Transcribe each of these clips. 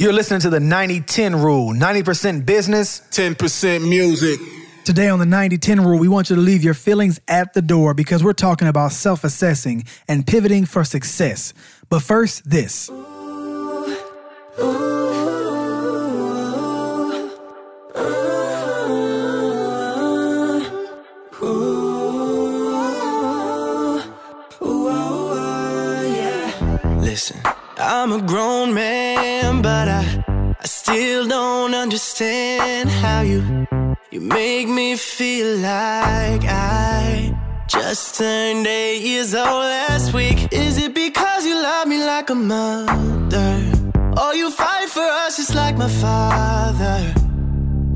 You're listening to the 90 10 rule 90% business, 10% music. Today on the 90 10 rule, we want you to leave your feelings at the door because we're talking about self assessing and pivoting for success. But first, this. Listen, I'm a grown man, but I, I still don't understand how you you make me feel like I just turned eight years old last week. Is it because you love me like a mother? Or you fight for us just like my father?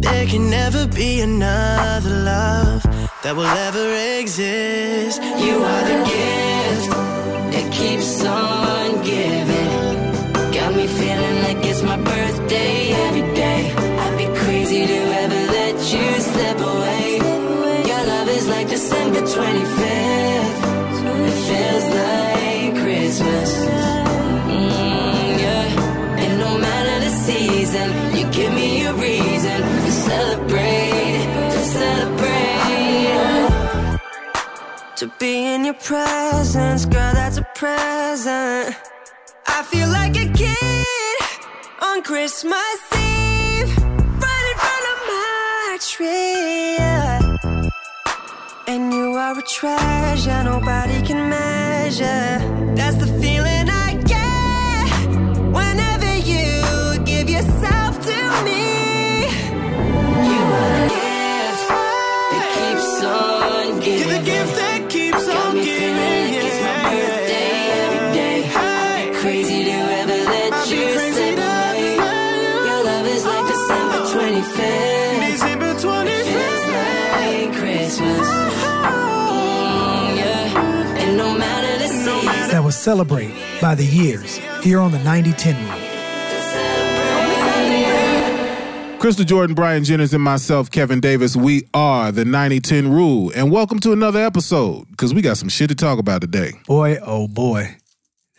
There can never be another love that will ever exist. You are the gift December 25th. It feels like Christmas. To be in your presence, girl, that's a present. I feel like a kid on Christmas Eve, right in front of my tree. And you are a treasure nobody can measure. That's the feeling I Celebrate by The Years here on the 90 10 rule. Crystal Jordan, Brian Jennings, and myself, Kevin Davis, we are the 90 10 rule. And welcome to another episode because we got some shit to talk about today. Boy, oh boy.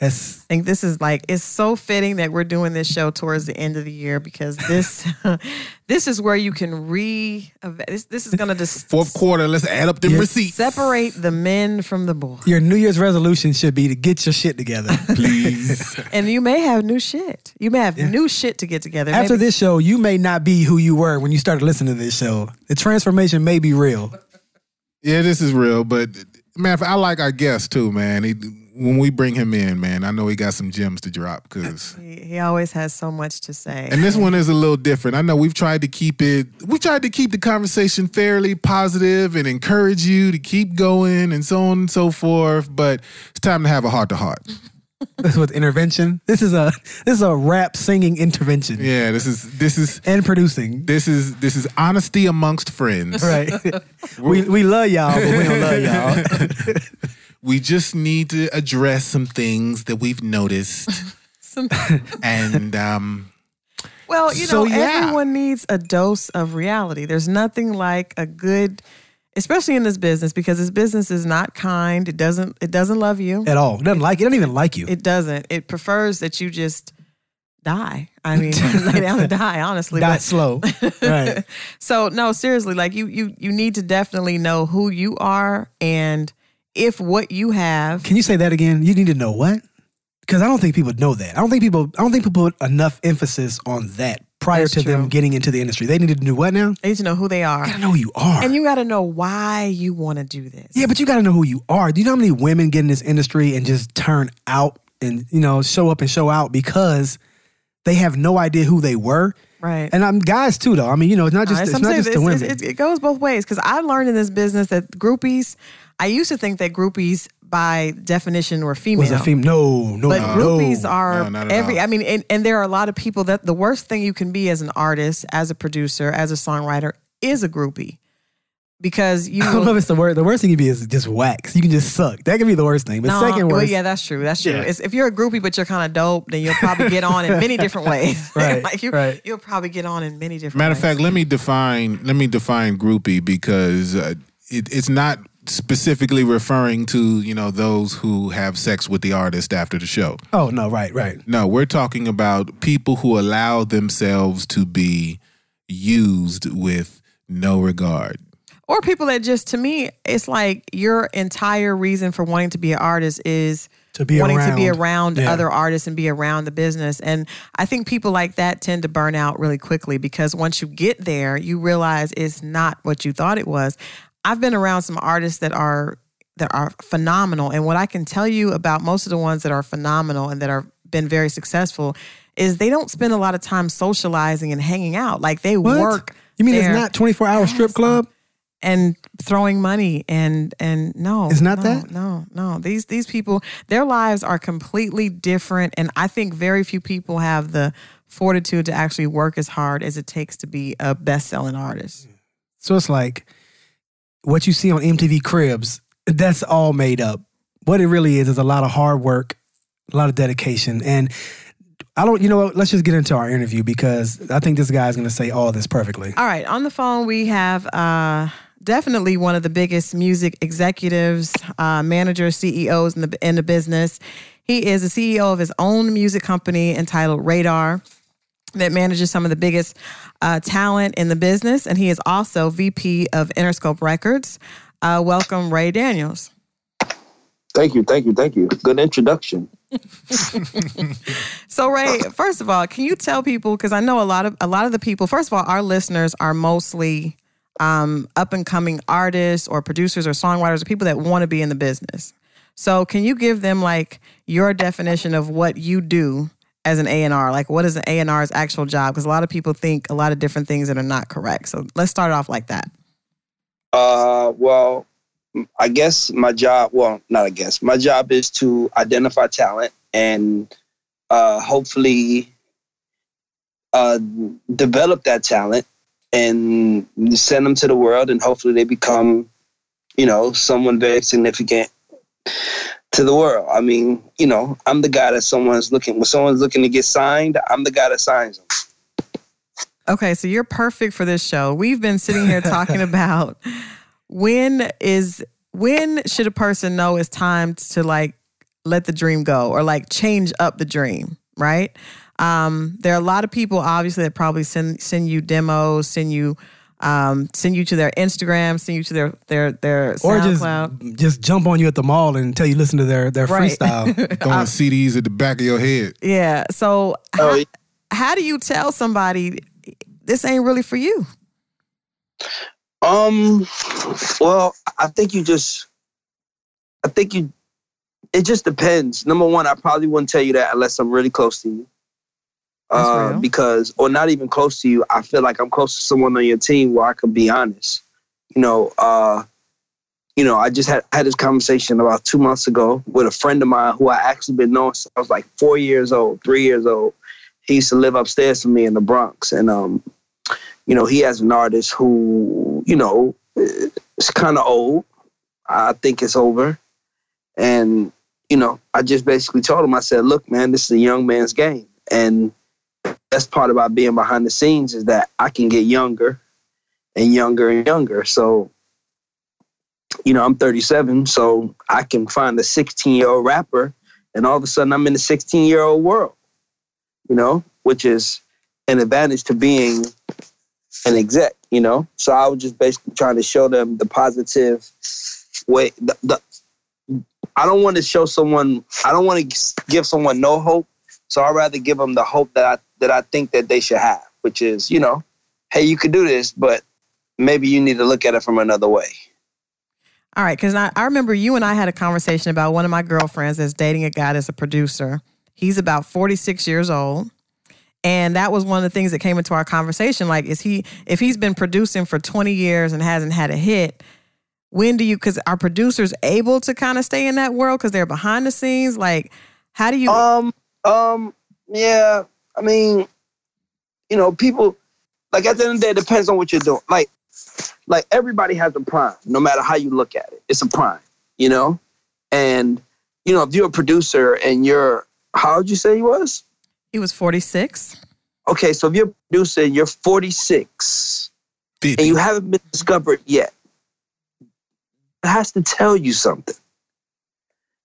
That's I think this is like it's so fitting that we're doing this show towards the end of the year because this this is where you can re this this is gonna just Fourth quarter, let's add up them Yeah. receipts. separate the men from the boys. your New Year's resolution should be to get your shit together. Please. And you may have new shit. You may have new shit to get together. After Maybe- this show, you may not be who you were when you started listening to this show. The transformation may be real. yeah, this is real, but man, I like our guest too, man. He, when we bring him in, man, I know he got some gems to drop because. he, he always has so much to say. And this one is a little different. I know we've tried to keep it, we tried to keep the conversation fairly positive and encourage you to keep going and so on and so forth. But it's time to have a heart to heart. This was intervention. This is a this is a rap singing intervention Yeah, this is this is and producing. this is this is honesty amongst friends. Right. we we love y'all, but we don't love y'all. We just need to address some things that we've noticed. Some- and um well, you So, know, yeah. everyone needs a dose of reality. There's nothing like a good, especially in this business, because this business is not kind. It doesn't. It doesn't love you. At all. Doesn't like it. Doesn't even like you. It doesn't. It prefers that you just die. I mean, lay down and die. Honestly, Die But- slow. Right. So no, seriously, like you, you, you need to definitely know who you are and if what you have. Can you say that again? You need to know what? Because I don't think people know that. I don't think people. I don't think people put enough emphasis on that prior That's to them getting into the industry. They need to do what now? They need to know who they are, You gotta know who you are. and you got to know why you want to do this. yeah, but you gotta know who you are. Do you know how many women get in this industry and just turn out and you know show up and show out because they have no idea who they were? Right. And I'm guys too, though. I mean, you know, it's not just it's I'm not saying just the women. It, it goes both ways because I learned in this business that groupies. I used to think that groupies, by definition, were female. was a female? No, no, But no. groupies are No, every. all. I mean, and, and there are a lot of people that the worst thing you can be as an artist, as a producer, as a songwriter is a groupie, because you. I don't know if it's the worst. The worst thing you can be is just wax. You can just suck. That can be the worst thing. But No, second well, yeah, that's true. That's true. Yeah. It's, if you're a groupie but you're kind of dope, then you'll probably get on in many different ways. Right, like you, right. you'll probably get on in many different. Ways. Matter of fact, let me define let me define groupie because uh, it, it's not specifically referring to you know those who have sex with the artist after the show. Oh no, right, right. No, we're talking about people who allow themselves to be used with no regard. Or people that just to me it's like your entire reason for wanting to be an artist is To be wanting to be around. around Yeah. other artists and be around the business and i think people like that tend to burn out really quickly because once you get there you realize it's not what you thought it was i've been around some artists that are that are phenomenal and what i can tell you about most of the ones that are phenomenal and that are been very successful is they don't spend a lot of time socializing and hanging out like they What? work You mean their it's not twenty four hour strip club? And throwing money and and no It's not no, that? no no these these people their lives are completely different and i think very few people have the fortitude to actually work as hard as it takes to be a best-selling artist So it's like what you see on MTV Cribs, that's all made up. What it really is is a lot of hard work, a lot of dedication. And I don't, you know what? Let's just get into our interview because I think this guy's going to say all this perfectly. all right on the phone we have uh definitely one of the biggest music executives uh, managers ceos in the in the business he is the ceo of his own music company entitled radar that manages some of the biggest uh, talent in the business, and he is also VP of Interscope Records. Uh, welcome, Ray Daniels. Thank you, thank you, thank you. Good introduction. So, Ray, first of all, can you tell people because I know a lot of a lot of the people. First of all, our listeners are mostly um, up and coming artists or producers or songwriters or people that want to be in the business. So, can you give them like your definition of what you do as an A and R? Like, what is an A and R's actual job? Because a lot of people think a lot of different things that are not correct. So, let's start off like that. Uh, well, I guess my job, well, not I guess, my job is to identify talent and uh, hopefully uh, develop that talent and send them to the world and hopefully they become, you know, someone very significant to the world. I mean, you know, I'm the guy that someone's looking, when someone's looking to get signed, I'm the guy that signs them. Okay, so you're perfect for this show. We've been sitting here talking about when is when should a person know it's time to like let the dream go or like change up the dream, right? Um, there are a lot of people obviously that probably send send you demos, send you um, send you to their Instagram, send you to their their their Or just just jump on you at the mall and tell you listen to their their Right. freestyle. Throwing CDs at the back of your head. yeah. So Oh, how, how do you tell somebody this ain't really for you? Um, well, I think you just, I think you, it just depends. Number one, I probably wouldn't tell you that unless I'm really close to you. Uh, because, or not even close to you, I feel like I'm close to someone on your team where I can be honest. You know, uh, you know, I just had had this conversation about two months ago with a friend of mine who I actually been knowing since I was like four years old, three years old. He used to live upstairs from me in the Bronx, and um, you know, he has an artist who, you know, is kind of old. I think it's over. And, you know, I just basically told him, I said, look, man, this is a young man's game. And that's part about being behind the scenes is that I can get younger and younger and younger. So, you know, I'm 37, so I can find a 16 year old rapper, and all of a sudden I'm in the 16 year old world, you know, which is an advantage to being an exec, you know. So I was just basically trying to show them the positive way. The, the I don't want to show someone. I don't want to give someone no hope. So I'd rather give them the hope that I that I think that they should have, which is, you know, hey, you could do this, but maybe you need to look at it from another way. All right, because I, I remember you and I had a conversation about one of my girlfriends that's dating a guy that's a producer. He's about 46 years old. And that was one of the things that came into our conversation. Like, is he, if he's been producing for 20 years and hasn't had a hit, when do you, because are producers able to kind of stay in that world because they're behind the scenes? Like, how do you, Um, um, yeah. I mean, you know, people like at the end of the day, it depends on what you're doing. Like, like everybody has a prime, no matter how you look at it. It's a prime, you know. And you know, if you're a producer and you're, how would you say he was? he was 46? Okay, so if you're a producer and you're 46 and you haven't been discovered yet, it has to tell you something.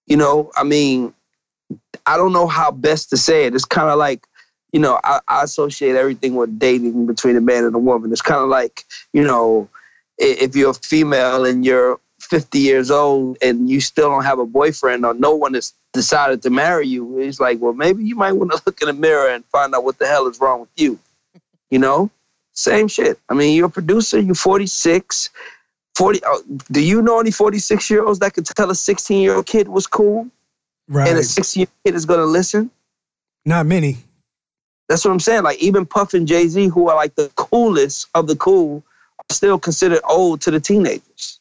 You know, I mean, I don't know how best to say it. It's kind of like, you know, I, I, associate everything with dating between a man and a woman. It's kind of like, you know, if you're a female and you're 50 years old and you still don't have a boyfriend or no one has decided to marry you, it's like, well, maybe you might want to look in the mirror and find out what the hell is wrong with you. You know, same shit. I mean, you're a producer, you're 46. 40, uh, do you know any 46 year olds that could tell a 16 year old kid was cool? Right. And a 16 year old kid is going to listen? Not many. That's what I'm saying. Like, even Puff and Jay Z, who are like the coolest of the cool, are still considered old to the teenagers.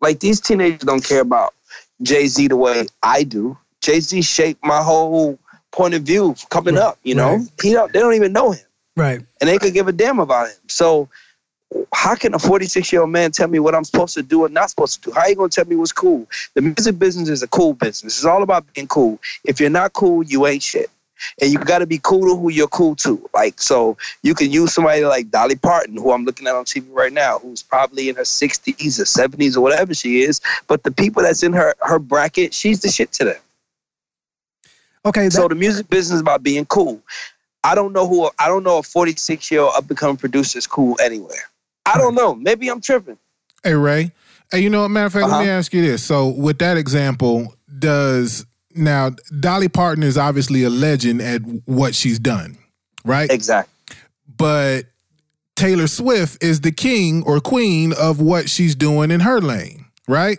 Like, these teenagers don't care about Jay Z the way I do. Jay Z shaped my whole point of view coming right. up, you know? Right. He don't, they don't even know him. Right. And they could give a damn about him. So how can a 46 year old man tell me what I'm supposed to do or not supposed to do? How are you going to tell me what's cool? The music business is a cool business. It's all about being cool. If you're not cool, you ain't shit. And you got to be cool to who you're cool to. Like, so you can use somebody like Dolly Parton, who I'm looking at on TV right now, who's probably in her 60s or 70s or whatever she is. But the people that's in her, her bracket, she's the shit to them. Okay. That- so the music business is about being cool. I don't know who I don't know a 46 year old up and coming producer is cool anywhere. I don't know. Maybe I'm tripping. Hey Ray. Hey, you know what? Matter of fact, uh-huh. let me uh-huh. ask you this. So with that example, does now Dolly Parton is obviously a legend at what she's done, right? Exactly. But Taylor Swift is the king or queen of what she's doing in her lane, right?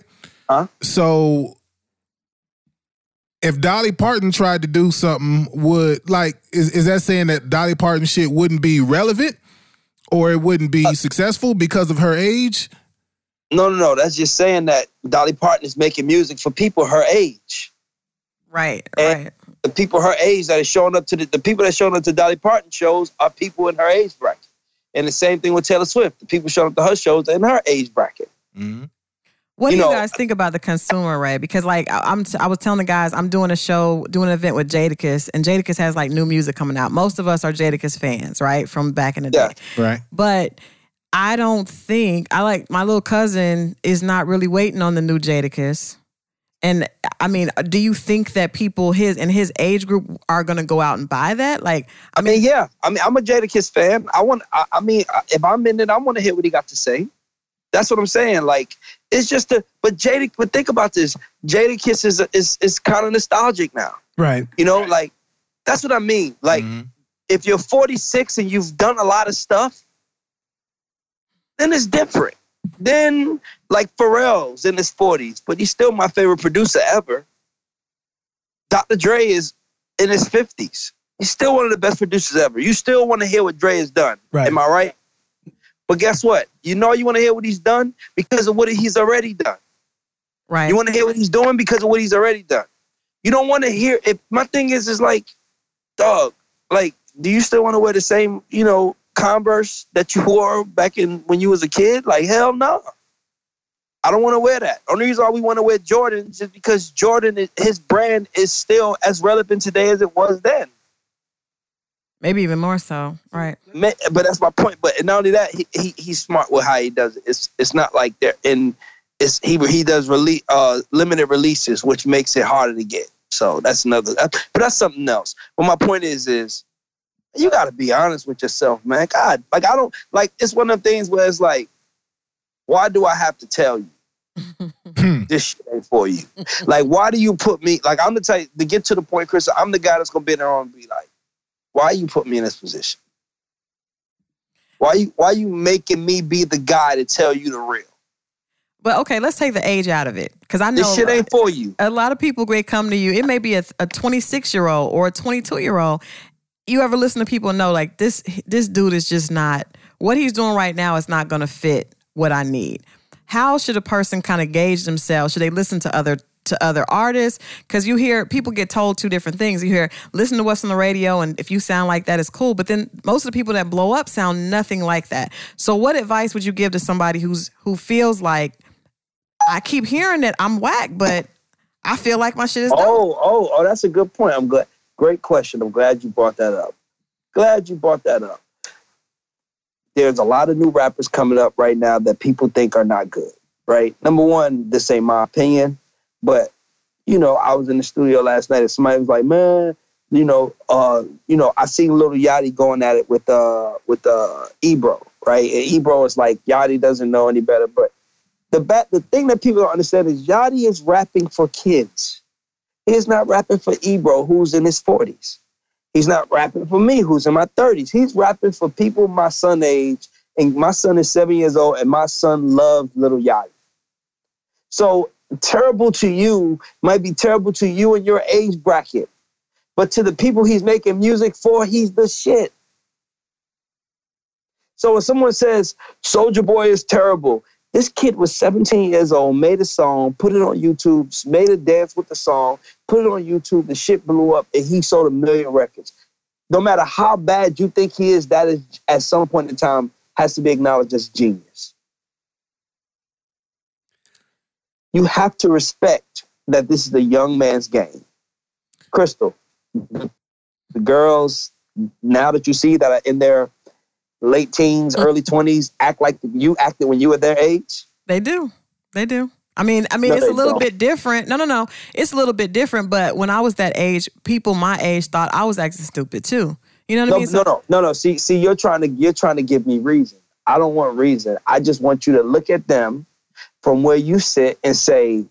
Huh? So if Dolly Parton tried to do something, would like is, is that saying that Dolly Parton shit wouldn't be relevant or it wouldn't be uh, successful because of her age? No, no, no. That's just saying that Dolly Parton is making music for people her age. Right, and right. The people her age that are showing up to the, the people that are showing up to Dolly Parton shows are people in her age bracket. And the same thing with Taylor Swift. The people showing up to her shows are in her age bracket. Mm-hmm. What you do you know, guys think about the consumer, right? Because like I'm, t- I was telling the guys, I'm doing a show, doing an event with Jadakiss, and Jadakiss has like new music coming out. Most of us are Jadakiss fans, right, from back in the day. Right. But I don't think I like my little cousin is not really waiting on the new Jadakiss. And I mean, do you think that people his in his age group are going to go out and buy that? Like, I mean, I mean, yeah. I mean, I'm a Jadakiss fan. I want. I, I mean, if I'm in it, I want to hear what he got to say. That's what I'm saying. Like, it's just a but Jada. But think about this. Jadakiss is is is kind of nostalgic now. Right. You know, like that's what I mean. Like, mm-hmm. if you're 46 and you've done a lot of stuff, then it's different. Then like Pharrell's in his 40s, but he's still my favorite producer ever. Dr. Dre is in his 50s. He's still one of the best producers ever. You still want to hear what Dre has done. Right. Am I right? But guess what? You know you want to hear what he's done because of what he's already done. Right. You want to hear what he's doing because of what he's already done. You don't want to hear if my thing is is like, dog, like, do you still want to wear the same, you know, Converse that you wore back in when you was a kid? Like, hell no. I don't want to wear that. Only reason why we want to wear Jordan is because Jordan, his brand is still as relevant today as it was then. Maybe even more so, right? But that's my point. But not only that, he, he he's smart with how he does it. It's it's not like they're in. It's he he does release uh limited releases, which makes it harder to get. So that's another. But that's something else. But my point is is you got to be honest with yourself, man. God, like I don't like. It's one of the things where it's like, why do I have to tell you? Hmm. this shit ain't for you. like, why do you put me? Like, I'm the type to get to the point, Chris. I'm the guy that's gonna be there and be like, why you put me in this position? Why you why you making me be the guy to tell you the real? But okay, let's take the age out of it because I know this shit ain't for you. A lot of people great come to you. It may be a, a 26 year old or a 22 year old. You ever listen to people know like this? This dude is just not what he's doing right now. Is not going to fit what I need. How should a person kind of gauge themselves? Should they listen to other to other artists because you hear people get told two different things. You hear listen to what's on the radio, and if you sound like that, it's cool. But then most of the people that blow up sound nothing like that. So, what advice would you give to somebody who's who feels like I keep hearing that I'm whack, but I feel like my shit is dope. Oh, oh, oh, that's a good point. I'm glad. Great question. I'm glad you brought that up. Glad you brought that up. There's a lot of new rappers coming up right now that people think are not good. right? Number one, this ain't my opinion, but you know, I was in the studio last night and somebody was like, "Man, you know, uh, you know, I seen Lil Yachty going at it with uh with uh Ebro, right? And Ebro is like Yachty doesn't know any better, but the bat, the thing that people don't understand is Yachty is rapping for kids. He's not rapping for Ebro, who's in his forties. He's not rapping for me, who's in my thirties. He's rapping for people my son age, and my son is seven years old, and my son loves Lil Yachty. So terrible to you might be terrible to you and your age bracket, but to the people he's making music for, he's the shit. So when someone says Soulja Boy is terrible, this kid was 17 years old, made a song, put it on YouTube, made a dance with the song, put it on YouTube, the shit blew up, and he sold a million records. No matter how bad you think he is, that is at some point in time has to be acknowledged as genius. You have to respect that this is a young man's game. Crystal, the girls, now that you see that are in their late teens, Mm. early 20s, act like you acted when you were their age. They do. They do. I mean, I mean, No, it's a little don't. bit different. No, no, no. It's a little bit different. But when I was that age, people my age thought I was acting stupid too. You know what No, I mean? no, no, no, no. See, see, you're trying to you're trying to give me reason. I don't want reason. I just want you to look at them from where you sit and say,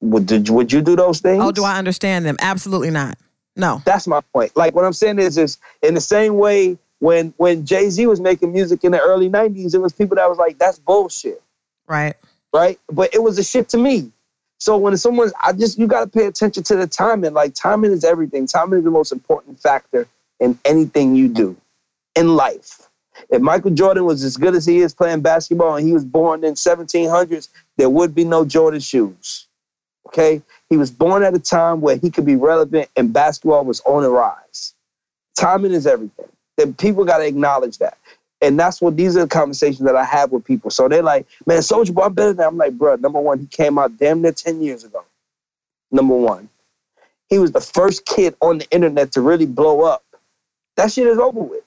"Would did, would you do those things?" Oh, do I understand them? Absolutely not. No. That's my point. Like what I'm saying is, is in the same way when when Jay Z was making music in the early '90s, it was people that was like, "That's bullshit." Right. right? But it was a shit to me. So when someone's, I just you got to pay attention to the timing. Like timing is everything. Timing is the most important factor in anything you do in life. If Michael Jordan was as good as he is playing basketball and he was born in 1700s, there would be no Jordan shoes. Okay, he was born at a time where he could be relevant and basketball was on the rise. Timing is everything. Then people got to acknowledge that. And that's what these are the conversations that I have with people. So they're like, man, Soulja Boy, I'm better than that. I'm like, bro, number one, he came out damn near 10 years ago. Number one. He was the first kid on the internet to really blow up. That shit is over with.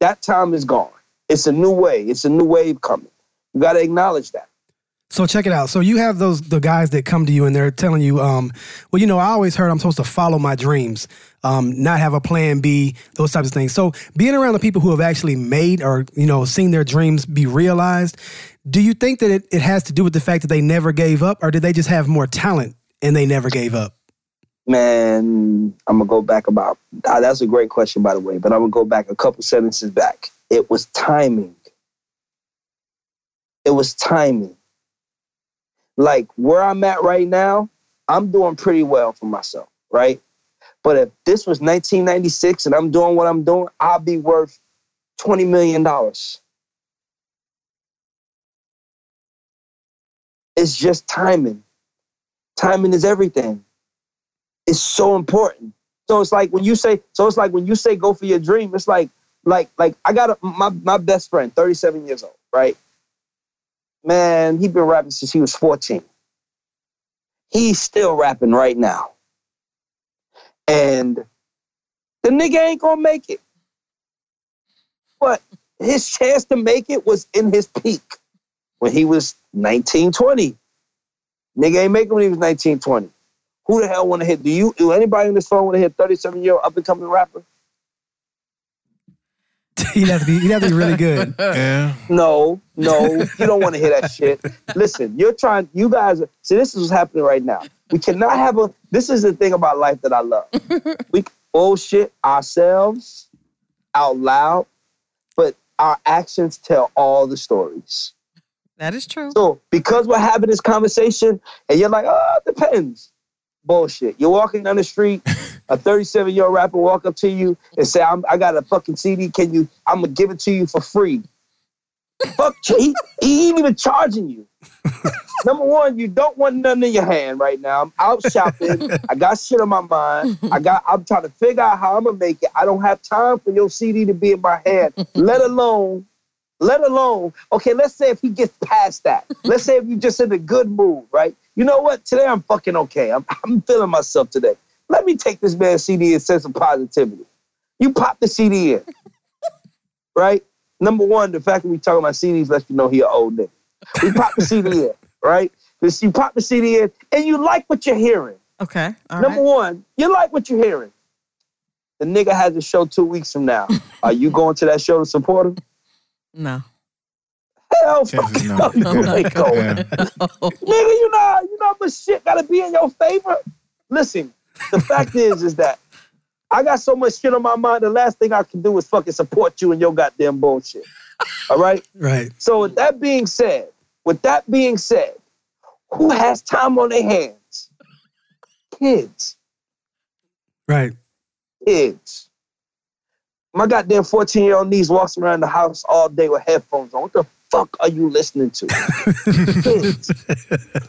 That time is gone. It's a new way. It's a new wave coming. You got to acknowledge that. So check it out. So you have those the guys that come to you and they're telling you, um, well, you know, I always heard I'm supposed to follow my dreams, um, not have a plan B, those types of things. So being around the people who have actually made or you know seen their dreams be realized, do you think that it, it has to do with the fact that they never gave up, or did they just have more talent and they never gave up? Man, I'm gonna go back about. ah, that's a great question, by the way. But I'm gonna go back a couple sentences back. It was timing. It was timing. Like where I'm at right now, I'm doing pretty well for myself, right? But if this was 1996 and I'm doing what I'm doing, I'll be worth 20 million dollars. It's just timing. Timing is everything It's so important. So it's like when you say, so it's like when you say go for your dream, it's like, like, like I got a, my, my best friend, 37 years old, right? Man, he been rapping since he was 14. He's still rapping right now. And the nigga ain't gonna make it. But his chance to make it was in his peak when he was 19, 20. Nigga ain't making when he was 19, 20. Who the hell want to hit? Do you? Do anybody on this phone want to hit 37 year old up and coming rapper? he'd have to be he'd have to be really good. Yeah. No, no, you don't want to hear that shit. Listen, you're trying. You guys, see, this is what's happening right now. We cannot have a. This is the thing about life that I love. we can bullshit ourselves out loud, but our actions tell all the stories. That is true. So because we're having this conversation, and you're like, oh, it depends. Bullshit. You're walking down the street, a 37 year old rapper walk up to you and say, I'm, I got a fucking CD. Can you? I'm gonna give it to you for free. Fuck, he, he ain't even charging you. Number one, you don't want nothing in your hand right now. I'm out shopping. I got shit on my mind. I got. I'm trying to figure out how I'm gonna make it. I don't have time for your CD to be in my hand. Let alone let alone, okay, let's say if he gets past that. Let's say if you're just in a good mood, right? You know what? Today I'm fucking okay. I'm, I'm feeling myself today. Let me take this man's CD and send some positivity. You pop the CD in, right? Number one, the fact that we talking about CDs lets you know he an old nigga. We pop the CD in. right? You pop the CD in and you like what you're hearing. Okay. All Number right. one, you like what you're hearing. The nigga has a show two weeks from now. Are you going to that show to support him? No. Hell Chances fuck no. no, you Yeah. ain't Nigga, you know, you know how much shit gotta be in your favor? Listen, the fact is, is that I got so much shit on my mind, the last thing I can do is fucking support you and your goddamn bullshit. All right? Right. So with that being said, with that being said, who has time on their hands? Kids. Right. Kids. My goddamn 14 year old niece walks around the house all day with headphones on. What the fuck are you listening to? Kids.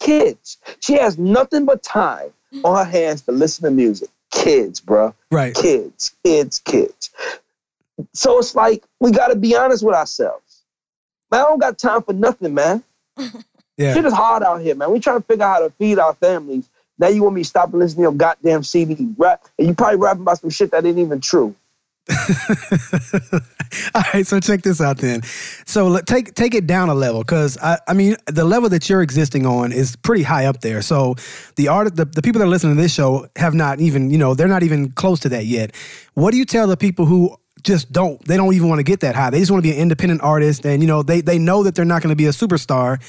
Kids. She has nothing but time on her hands to listen to music. Kids, bruh. Right. Kids, kids, kids. So it's like we gotta be honest with ourselves. Man, I don't got time for nothing, man. Yeah. Shit is hard out here, man. We trying to figure out how to feed our families. Now you want me to stop and listen to your goddamn CD rap, and you probably rapping about some shit that ain't even true. All right, so check this out then. So let, take take it down a level because I, I mean the level that you're existing on is pretty high up there. So the art the, the people that are listening to this show have not even you know they're not even close to that yet. What do you tell the people who just don't they don't even want to get that high? They just want to be an independent artist and you know they they know that they're not going to be a superstar,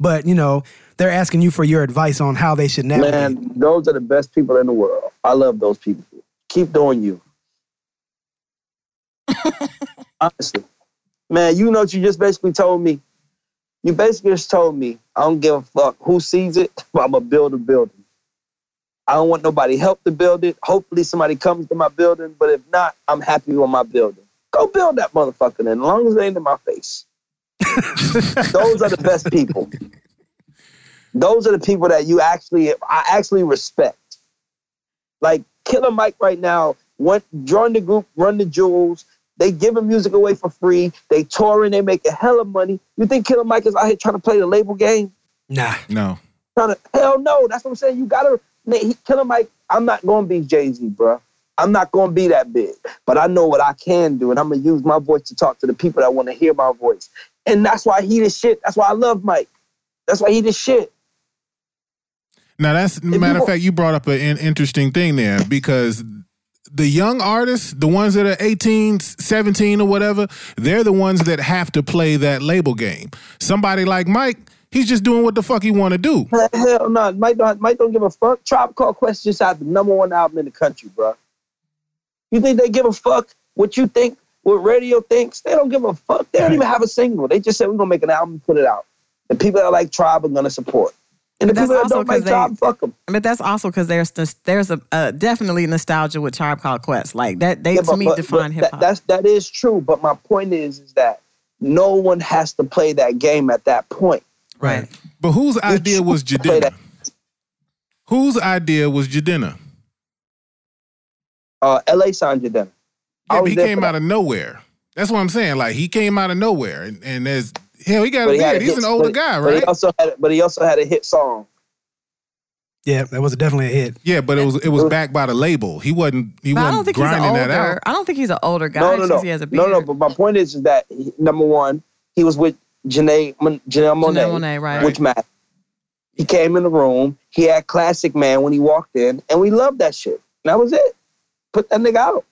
but you know they're asking you for your advice on how they should navigate. Man, those are the best people in the world. I love those people. Keep doing you. Honestly. Man, you know what you just basically told me? You basically just told me I don't give a fuck who sees it, but I'm gonna build a building. I don't want nobody help to build it. Hopefully somebody comes to my building, but if not, I'm happy with my building. Go build that motherfucker then, as long as it ain't in my face. Those are the best people. Those are the people that you actually I actually respect. Like Killer Mike right now, went joined the group, run the jewels. They giving music away for free. They touring, they make a hell of money. You think Killer Mike is out here trying to play the label game? Nah, No. Trying to hell no. That's what I'm saying. You gotta he, Killer Mike. I'm not gonna be Jay Z, bro. I'm not gonna be that big, but I know what I can do, and I'm gonna use my voice to talk to the people that want to hear my voice. And that's why he the shit. That's why I love Mike. That's why he the shit. Now that's you matter of fact, you brought up an interesting thing there because the young artists, the ones that are 18, 17 or whatever, they're the ones that have to play that label game. Somebody like Mike, he's just doing what the fuck he want to do. Hell no, Mike don't, Mike don't give a fuck. Tribe Called Quest just had the number one album in the country, bro. You think they give a fuck what you think, what radio thinks? They don't give a fuck. They don't Right. even have a single. They just said we're gonna make an album, and put it out. The people that like Tribe are gonna support. And the But that's people that also don't like 'cause they- Tribe, fuck them. But that's also because there's there's a uh, definitely nostalgia with Tribe Called Quest. Like that, they to me define hip hop. That's that is true. But my point is, is that no one has to play that game at that point. right. But whose idea was choose to play Jidenna? Whose idea was Jidenna? Uh, L.A. signed you then. I Yeah, but he came out of nowhere. That's what I'm saying. Like he came out of nowhere, and, and there's hell, he got a But he beard. a He's hit- an older but- guy, But he also had, but he also had a hit song. Yeah, that was definitely a hit. Yeah, but it was it was backed by the label. He wasn't he but I wasn't I don't think he's grinding older. that out. I don't think he's an older guy. No, no, just no, 'cause He has a no, beard. no. But my point is, is that he- number one, he was with Janae, Mon- Janelle Monae, Janelle Monae, right. which mattered. He came in the room. He had classic man when he walked in, and we loved that shit. And that was it. Put that nigga out.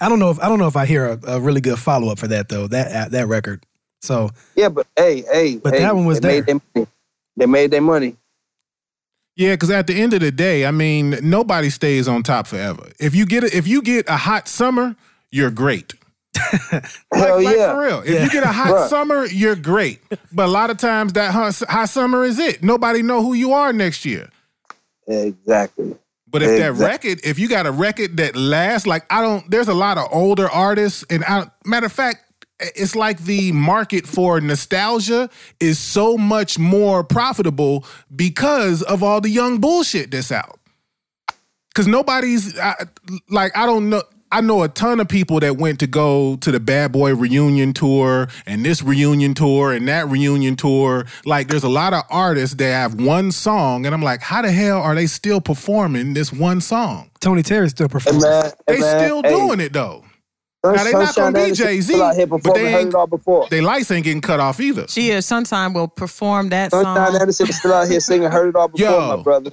I don't know if I don't know if I hear a, a really good follow up for that though. That uh, that record. So Yeah, but hey, hey, But hey, that one was they Made there. their money. They made their money. Yeah, because at the end of the day, I mean, nobody stays on top forever. If you get a, if you get a hot summer, you're great. Hell like, yeah. for real. If Yeah. you get a hot Bruh. summer, you're great. But a lot of times that hot, hot summer is it. Nobody know who you are next year. Exactly. But if that record, if you got a record that lasts, like I don't, there's a lot of older artists, and I, matter of fact, it's like the market for nostalgia is so much more profitable because of all the young bullshit that's out. Because nobody's I, like, I don't know. I know a ton of people that went to go to the Bad Boy reunion tour and this reunion tour and that reunion tour. Like, there's a lot of artists that have one song, and I'm like, how the hell are they still performing this one song? Tony Terry still Hey man, hey, They man, still hey, doing it though. Now they not gonna Anderson DJ still out here Z, but they ain't, all before. they lights ain't getting cut off either. She is sometime will perform that Sunshine song. Anderson is still out here singing. Heard it all before, Yo. my brother.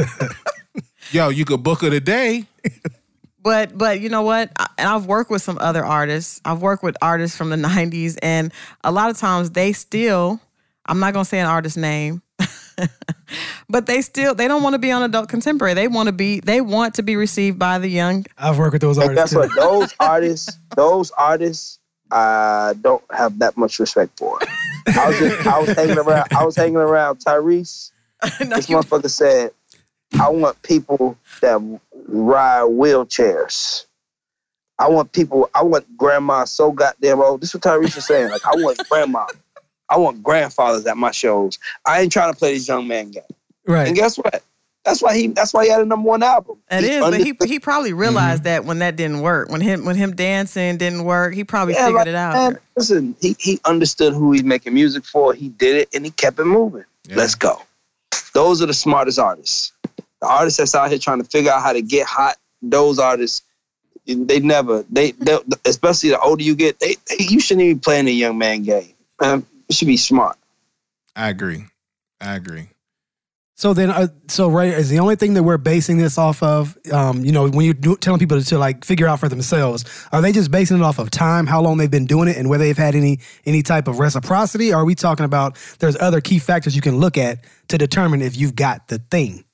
Yo, you could book her today. But but you know what? I- And I've worked with some other artists. I've worked with artists from the '90s, and a lot of times they still. I'm not gonna say an artist's name, but they still they don't want to be on adult contemporary. They want to be they want to be received by the young. I've worked with those artists guess too. what? Those artists, those artists, I don't have that much respect for. I was just, I was hanging around. I was hanging around Tyrese. No, This you- motherfucker said, "I want people that ride wheelchairs. I want people. I want grandma so goddamn old. This is what Tyrese was saying. Like I want grandma. I want grandfathers at my shows. I ain't trying to play this young man game. Right. And guess what? That's why he. That's why he had a number one album. It He is, but he he probably mm-hmm. realized that when that didn't work, when him when him dancing didn't work, he probably Yeah, figured like, it out. Man, listen, he, he understood who he's making music for. He did it and he kept it moving. Yeah. Let's go. Those are the smartest artists. The artists that's out here trying to figure out how to get hot, those artists, they never, they, they especially the older you get, they, they you shouldn't even play in the young man game. Man, you should be smart. I agree. I agree. So then, uh, so Ray is the only thing that we're basing this off of. Um, you know, when you're do, telling people to like figure out for themselves, are they just basing it off of time, how long they've been doing it, and whether they've had any any type of reciprocity? Or are we talking about there's other key factors you can look at to determine if you've got the thing?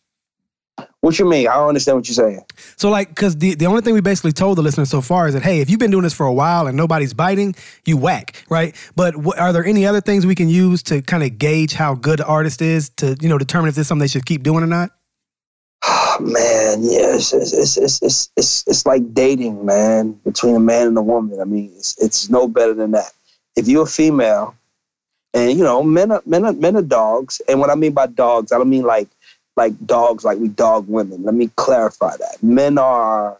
What you mean? I don't understand what you're saying. So like, because the, the only thing we basically told the listeners so far is that hey, if you've been doing this for a while and nobody's biting, you whack, right? But wh- are there any other things we can use to kind of gauge how good the artist is to you know determine if this is something they should keep doing or not? Oh, man, yeah, it's it's, it's it's it's it's it's like dating, man, between a man and a woman. I mean, it's it's no better than that. If you're a female, and you know, men are men are men are dogs, and what I mean by dogs, I don't mean like like dogs, like we dog women. Let me clarify that. Men are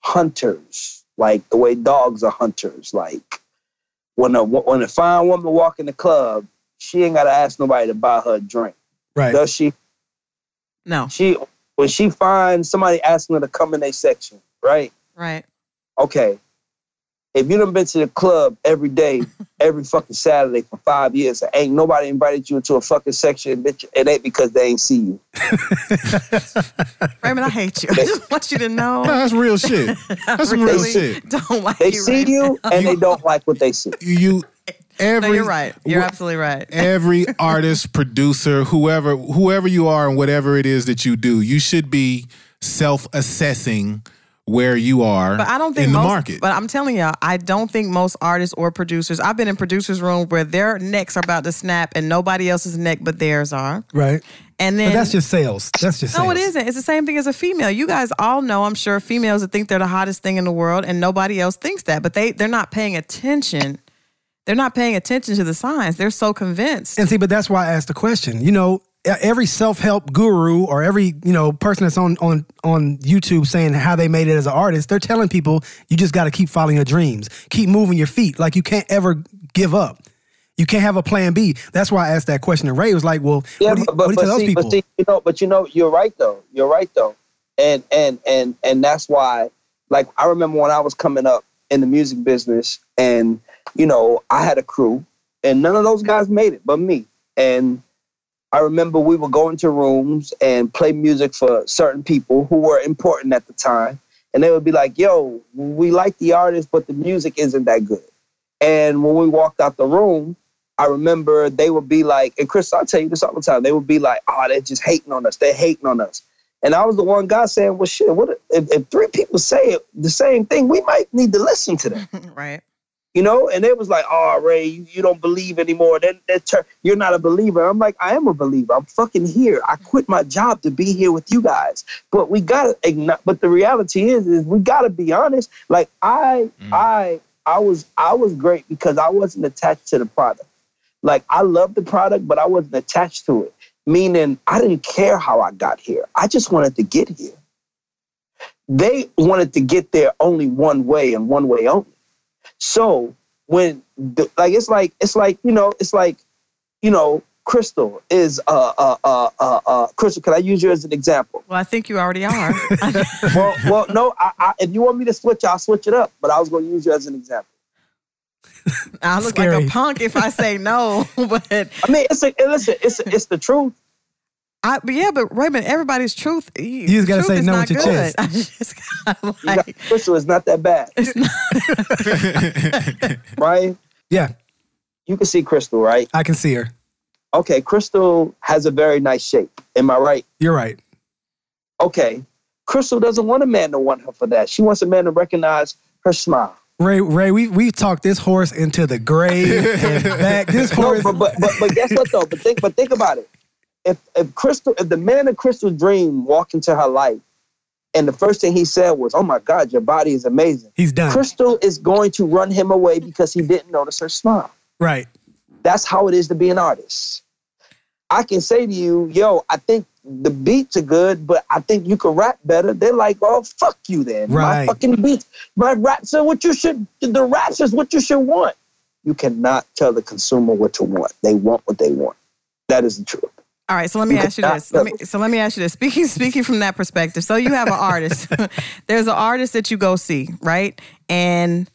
hunters, like the way dogs are hunters. Like when a when a fine woman walk in the club, she ain't gotta ask nobody to buy her a drink, Right. does she? no, she when she finds somebody asking her to come in their section, right? right? Okay. If you done been to the club every day, every fucking Saturday for five years, and ain't nobody invited you into a fucking section, bitch, it ain't because they ain't see you. Raymond, I hate you. I just want you to know. No, that's real shit. That's some real shit. Don't like They you. see Raymond. you and they don't like what they see. You, you every No, you're right. You're wh- absolutely right. every artist, producer, whoever whoever you are and whatever it is that you do, you should be self-assessing where you are But I don't think in the most, market. But I'm telling y'all, I don't think most artists or producers. I've been in producers' room where their necks are about to snap and nobody else's neck but theirs are. Right. And then But that's just sales. That's just no, sales. it isn't. It's the same thing as a female. You guys all know, I'm sure, females that think they're the hottest thing in the world, and nobody else thinks that. But they they're not paying attention. They're not paying attention to the signs. They're so convinced. And see, but that's why I asked the question. You know, every self-help guru or every you know person that's on on on YouTube saying how they made it as an artist, they're telling people you just got to keep following your dreams, keep moving your feet. Like you can't ever give up. You can't have a plan B. That's why I asked that question. And Ray was like, "Well, Yeah, what do you, but, what do you but tell those people?" but see, you know, but you know, you're right though. You're right though, and and and and that's why, like, I remember when I was coming up in the music business, and you know, I had a crew, and none of those guys made it, but me. And I remember we would go into rooms and play music for certain people who were important at the time, and they would be like, "Yo, we like the artist, but the music isn't that good." And when we walked out the room, I remember they would be like, and Chris, I'll tell you this all the time. They would be like, oh, they're just hating on us. They're hating on us. And I was the one guy saying, well, shit, what if, if three people say it, the same thing, we might need to listen to them, right. You know? And they was like, oh, Ray, you, you don't believe anymore. Then you're not a believer. I'm like, I am a believer. I'm fucking here. I quit my job to be here with you guys. But we gotta, but the reality is, is we gotta be honest. Like I, mm. I, I was, I was great because I wasn't attached to the product. Like I loved the product, but I wasn't attached to it. Meaning I didn't care how I got here. I just wanted to get here. They wanted to get there only one way and one way only. So when the, like it's like it's like you know it's like you know Crystal is uh uh uh uh, uh Crystal. Can I use you as an example? Well, I think you already are. well, well, no. I, I, if you want me to switch, I'll switch it up. But I was going to use you as an example. I look Scary. like a punk if I say no, but I mean, it's a, listen, it's a, it's the truth. I, but yeah, but Raymond, everybody's truth. You just gotta say no not with your good. chest. I just gotta You like, Crystal is not that bad, it's not, right? Yeah, You can see Crystal, right? I can see her. Okay, Crystal has a very nice shape. Am I right? You're right. Okay, Crystal doesn't want a man to want her for that. She wants a man to recognize her smile. Ray, Ray, we we talked this horse into the grave and back. This No, horse, but, but but but guess what though? But think but think about it. If if Crystal, if the man of Crystal's dream walked into her life, and the first thing he said was, "Oh my God, your body is amazing," he's done. Crystal is going to run him away because he didn't notice her smile. Right. That's how it is to be an artist. I can say to you, yo, I think the beats are good, but I think you can rap better. They're like, oh, fuck you then. Right. My fucking beats, my raps are what you should, the raps is what you should want. You cannot tell the consumer what to want. They want what they want. That is the truth. All right. So let me ask you this. Let me, so let me ask you this. Speaking speaking from that perspective, so you have an artist. There's an artist that you go see, right? And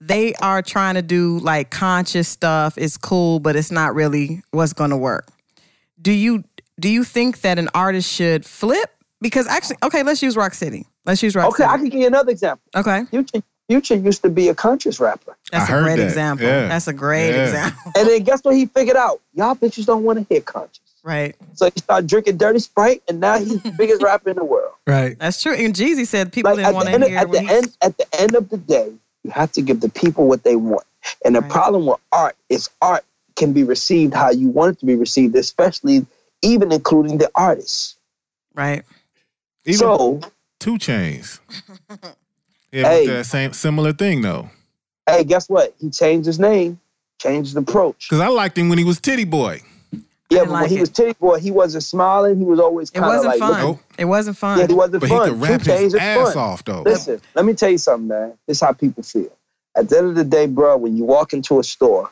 they are trying to do like conscious stuff. It's cool, but it's not really what's going to work. Do you do you think that an artist should flip? Because actually, okay, let's use Rock City. Let's use Rock Okay, I can give you another example. okay, Future, Future used to be a conscious rapper. that's I a heard great that. example. Yeah. That's a great Yeah. example. And then guess what he figured out? Y'all bitches don't want to hear conscious. Right. So he started drinking dirty Sprite, and now he's the biggest rapper in the world. Right. That's true. And Jeezy said people like didn't at want the, to end of, hear at the he- end at the end of the day, you have to give the people what they want. And the Right. problem with art is art can be received how you want it to be received, especially even including the artists. Right. Even so, 2 Chainz. Yeah, Hey. that same similar thing though. hey, guess what? He changed his name, changed the approach. Because I liked him when he was Tity Boi. Yeah, but like when he it. was Tity Boi, he wasn't smiling. He was always kind of like, fun. Nope. It wasn't fun. yeah, he wasn't But fun. he could rap Two his is ass fun. off though. Listen, let me tell you something, man. This is how people feel. At the end of the day, bro, when you walk into a store,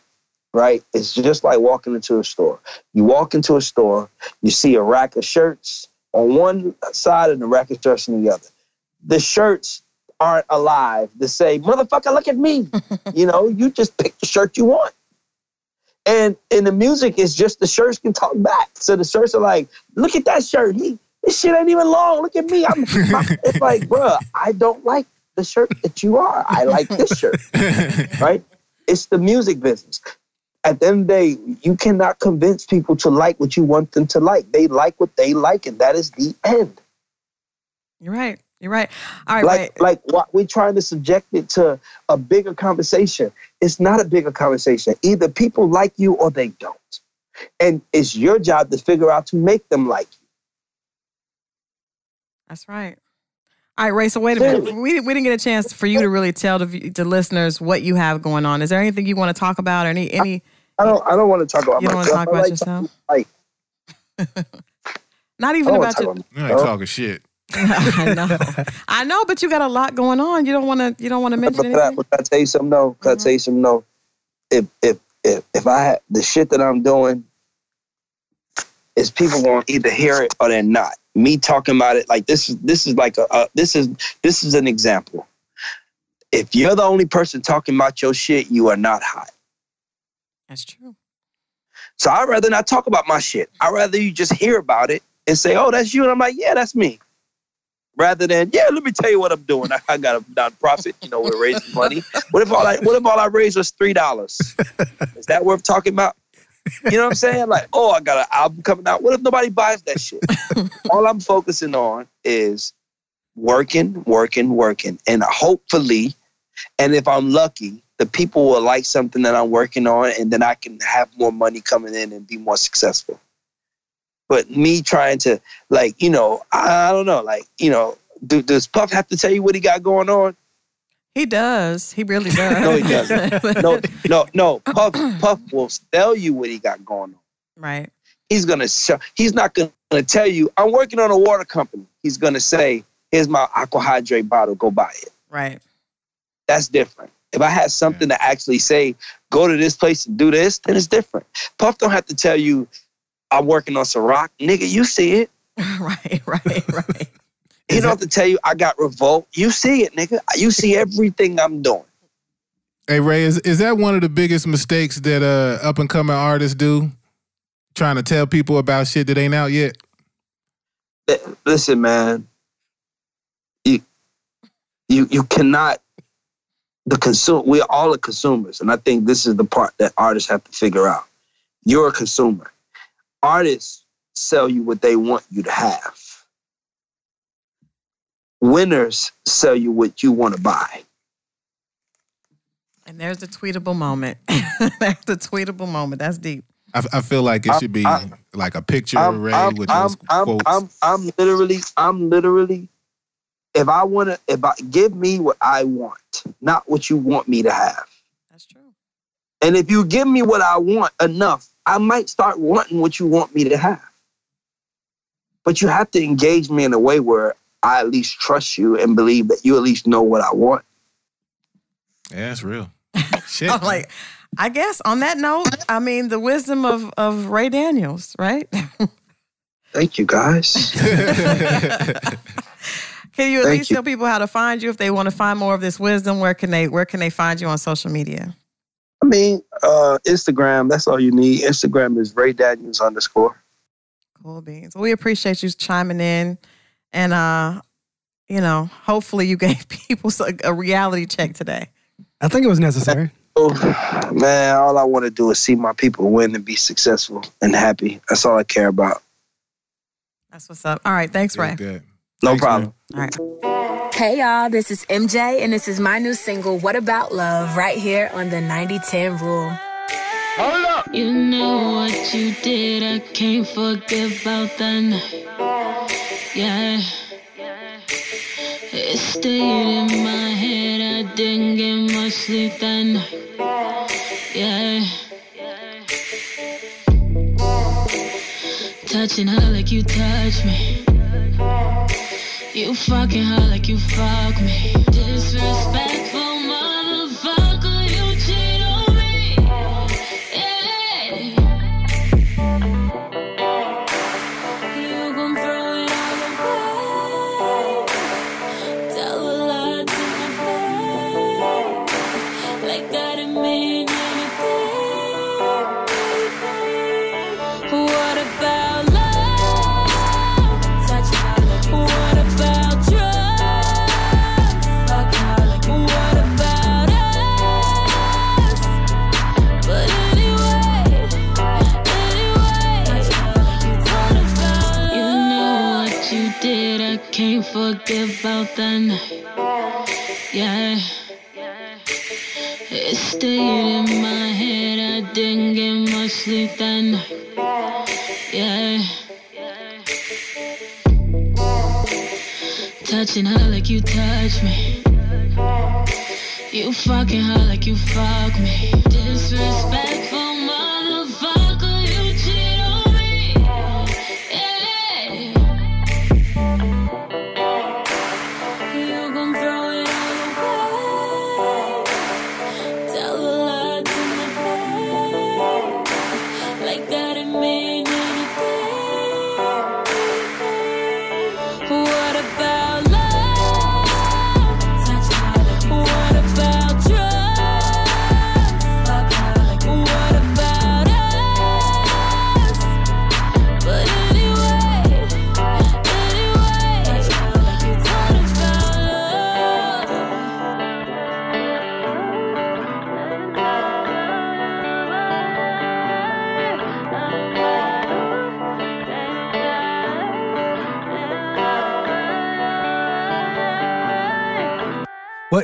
right, it's just like walking into a store. You walk into a store, you see a rack of shirts on one side and a rack of shirts on the other. The shirts aren't alive to say, motherfucker, look at me. you know, you just pick the shirt you want. And in the music, it's just the shirts can talk back. So the shirts are like, look at that shirt. He, this shit ain't even long. Look at me. I'm, my- it's like, bruh, I don't like the shirt that you are. I like this shirt, right? It's the music business. At the end of the day, you cannot convince people to like what you want them to like. They like what they like, and that is the end. You're right. You're right. All right. like right. like what we're trying to subject it to a bigger conversation it's not a bigger conversation either people like you or they don't and it's your job to figure out to make them like you That's right. All right, Ray. So wait a minute. We, we didn't get a chance for you to really tell the, the listeners what you have going on. Is there anything you want to talk about? Or any any? i don't i don't want to talk about You don't want to talk I about like yourself. like Not even about your. about You ain't Oh. talking shit. I know. I know, but you got a lot going on. You don't want to. You don't want to but mention can I, anything. but can I tell you something though can I mm-hmm. tell you something though if if if if i had the shit that i'm doing is people going to either hear it or they're not me talking about it like this is this is like a, a this is this is an example if you're the only person talking about your shit you are not hot That's true. So I'd rather not talk about my shit. I'd rather you just hear about it and say, oh, that's you. And I'm like, yeah, that's me. Rather than, yeah, let me tell you what I'm doing. I, I got a nonprofit, you know, we're raising money. What if all I what if all I raised was three dollars? Is that worth talking about? You know what I'm saying? Like, oh, I got an album coming out. What if nobody buys that shit? all I'm focusing on is working, working, working. And hopefully, and if I'm lucky, the people will like something that I'm working on, and then I can have more money coming in and be more successful. But me trying to, like, you know, I, I don't know, like, you know, do, does Puff have to tell you what he got going on? He does. He really does. No, he doesn't. No, no, no. Puff, Puff will tell you what he got going on. right. He's gonna show. He's not gonna tell you. I'm working on a water company. He's gonna say, "Here's my AQUAhydrate bottle. Go buy it." Right. That's different. If I had something to actually say, go to this place and do this, then it's different. Puff don't have to tell you, I'm working on Cîroc, nigga. You see it. right, right, right. He don't have to tell you I got Revolt. You see it, nigga. You see everything I'm doing. Hey Ray, is is that one of the biggest mistakes that uh up and coming artists do? Trying to tell people about shit that ain't out yet. Listen, man. You you you cannot the consume we're all the consumers. And I think this is the part that artists have to figure out. You're a consumer. Artists sell you what they want you to have. Winners sell you what you want to buy. And there's the tweetable moment. That's the tweetable moment. That's deep. I, I feel like it I'm- should be I'm- like a picture I'm, of Ray I'm, with I'm, those I'm, quotes. I'm, I'm literally, I'm literally, if I want to, if I give me what I want, not what you want me to have. That's true. And if you give me what I want enough, I might start wanting what you want me to have. But you have to engage me in a way where I at least trust you and believe that you at least know what I want. yeah, that's real. Shit. I'm like, I guess on that note, I mean the wisdom of of Ray Daniels, right? Thank you, guys. Can you at Thank least you. tell people how to find you if they want to find more of this wisdom? Where can they where can they find you on social media? I mean, uh, Instagram, that's all you need. Instagram is Ray Daniels underscore. Cool beans. Well, we appreciate you chiming in, and uh, you know, hopefully you gave people a, a reality check today. I think it was necessary. Oh, man, all I want to do is see my people win and be successful and happy. That's all I care about. That's what's up. All right, thanks, Ray. Like. No Thanks, problem. All right. Hey y'all, this is Em Jai and this is my new single, What About Love, right here on the 90-10 rule. Hold up! You know what you did, I can't forget about that night. Yeah. It stayed in my head, I didn't get much sleep that night. Yeah. Touching her like you touch me. You fucking her like you fuck me. Disrespectful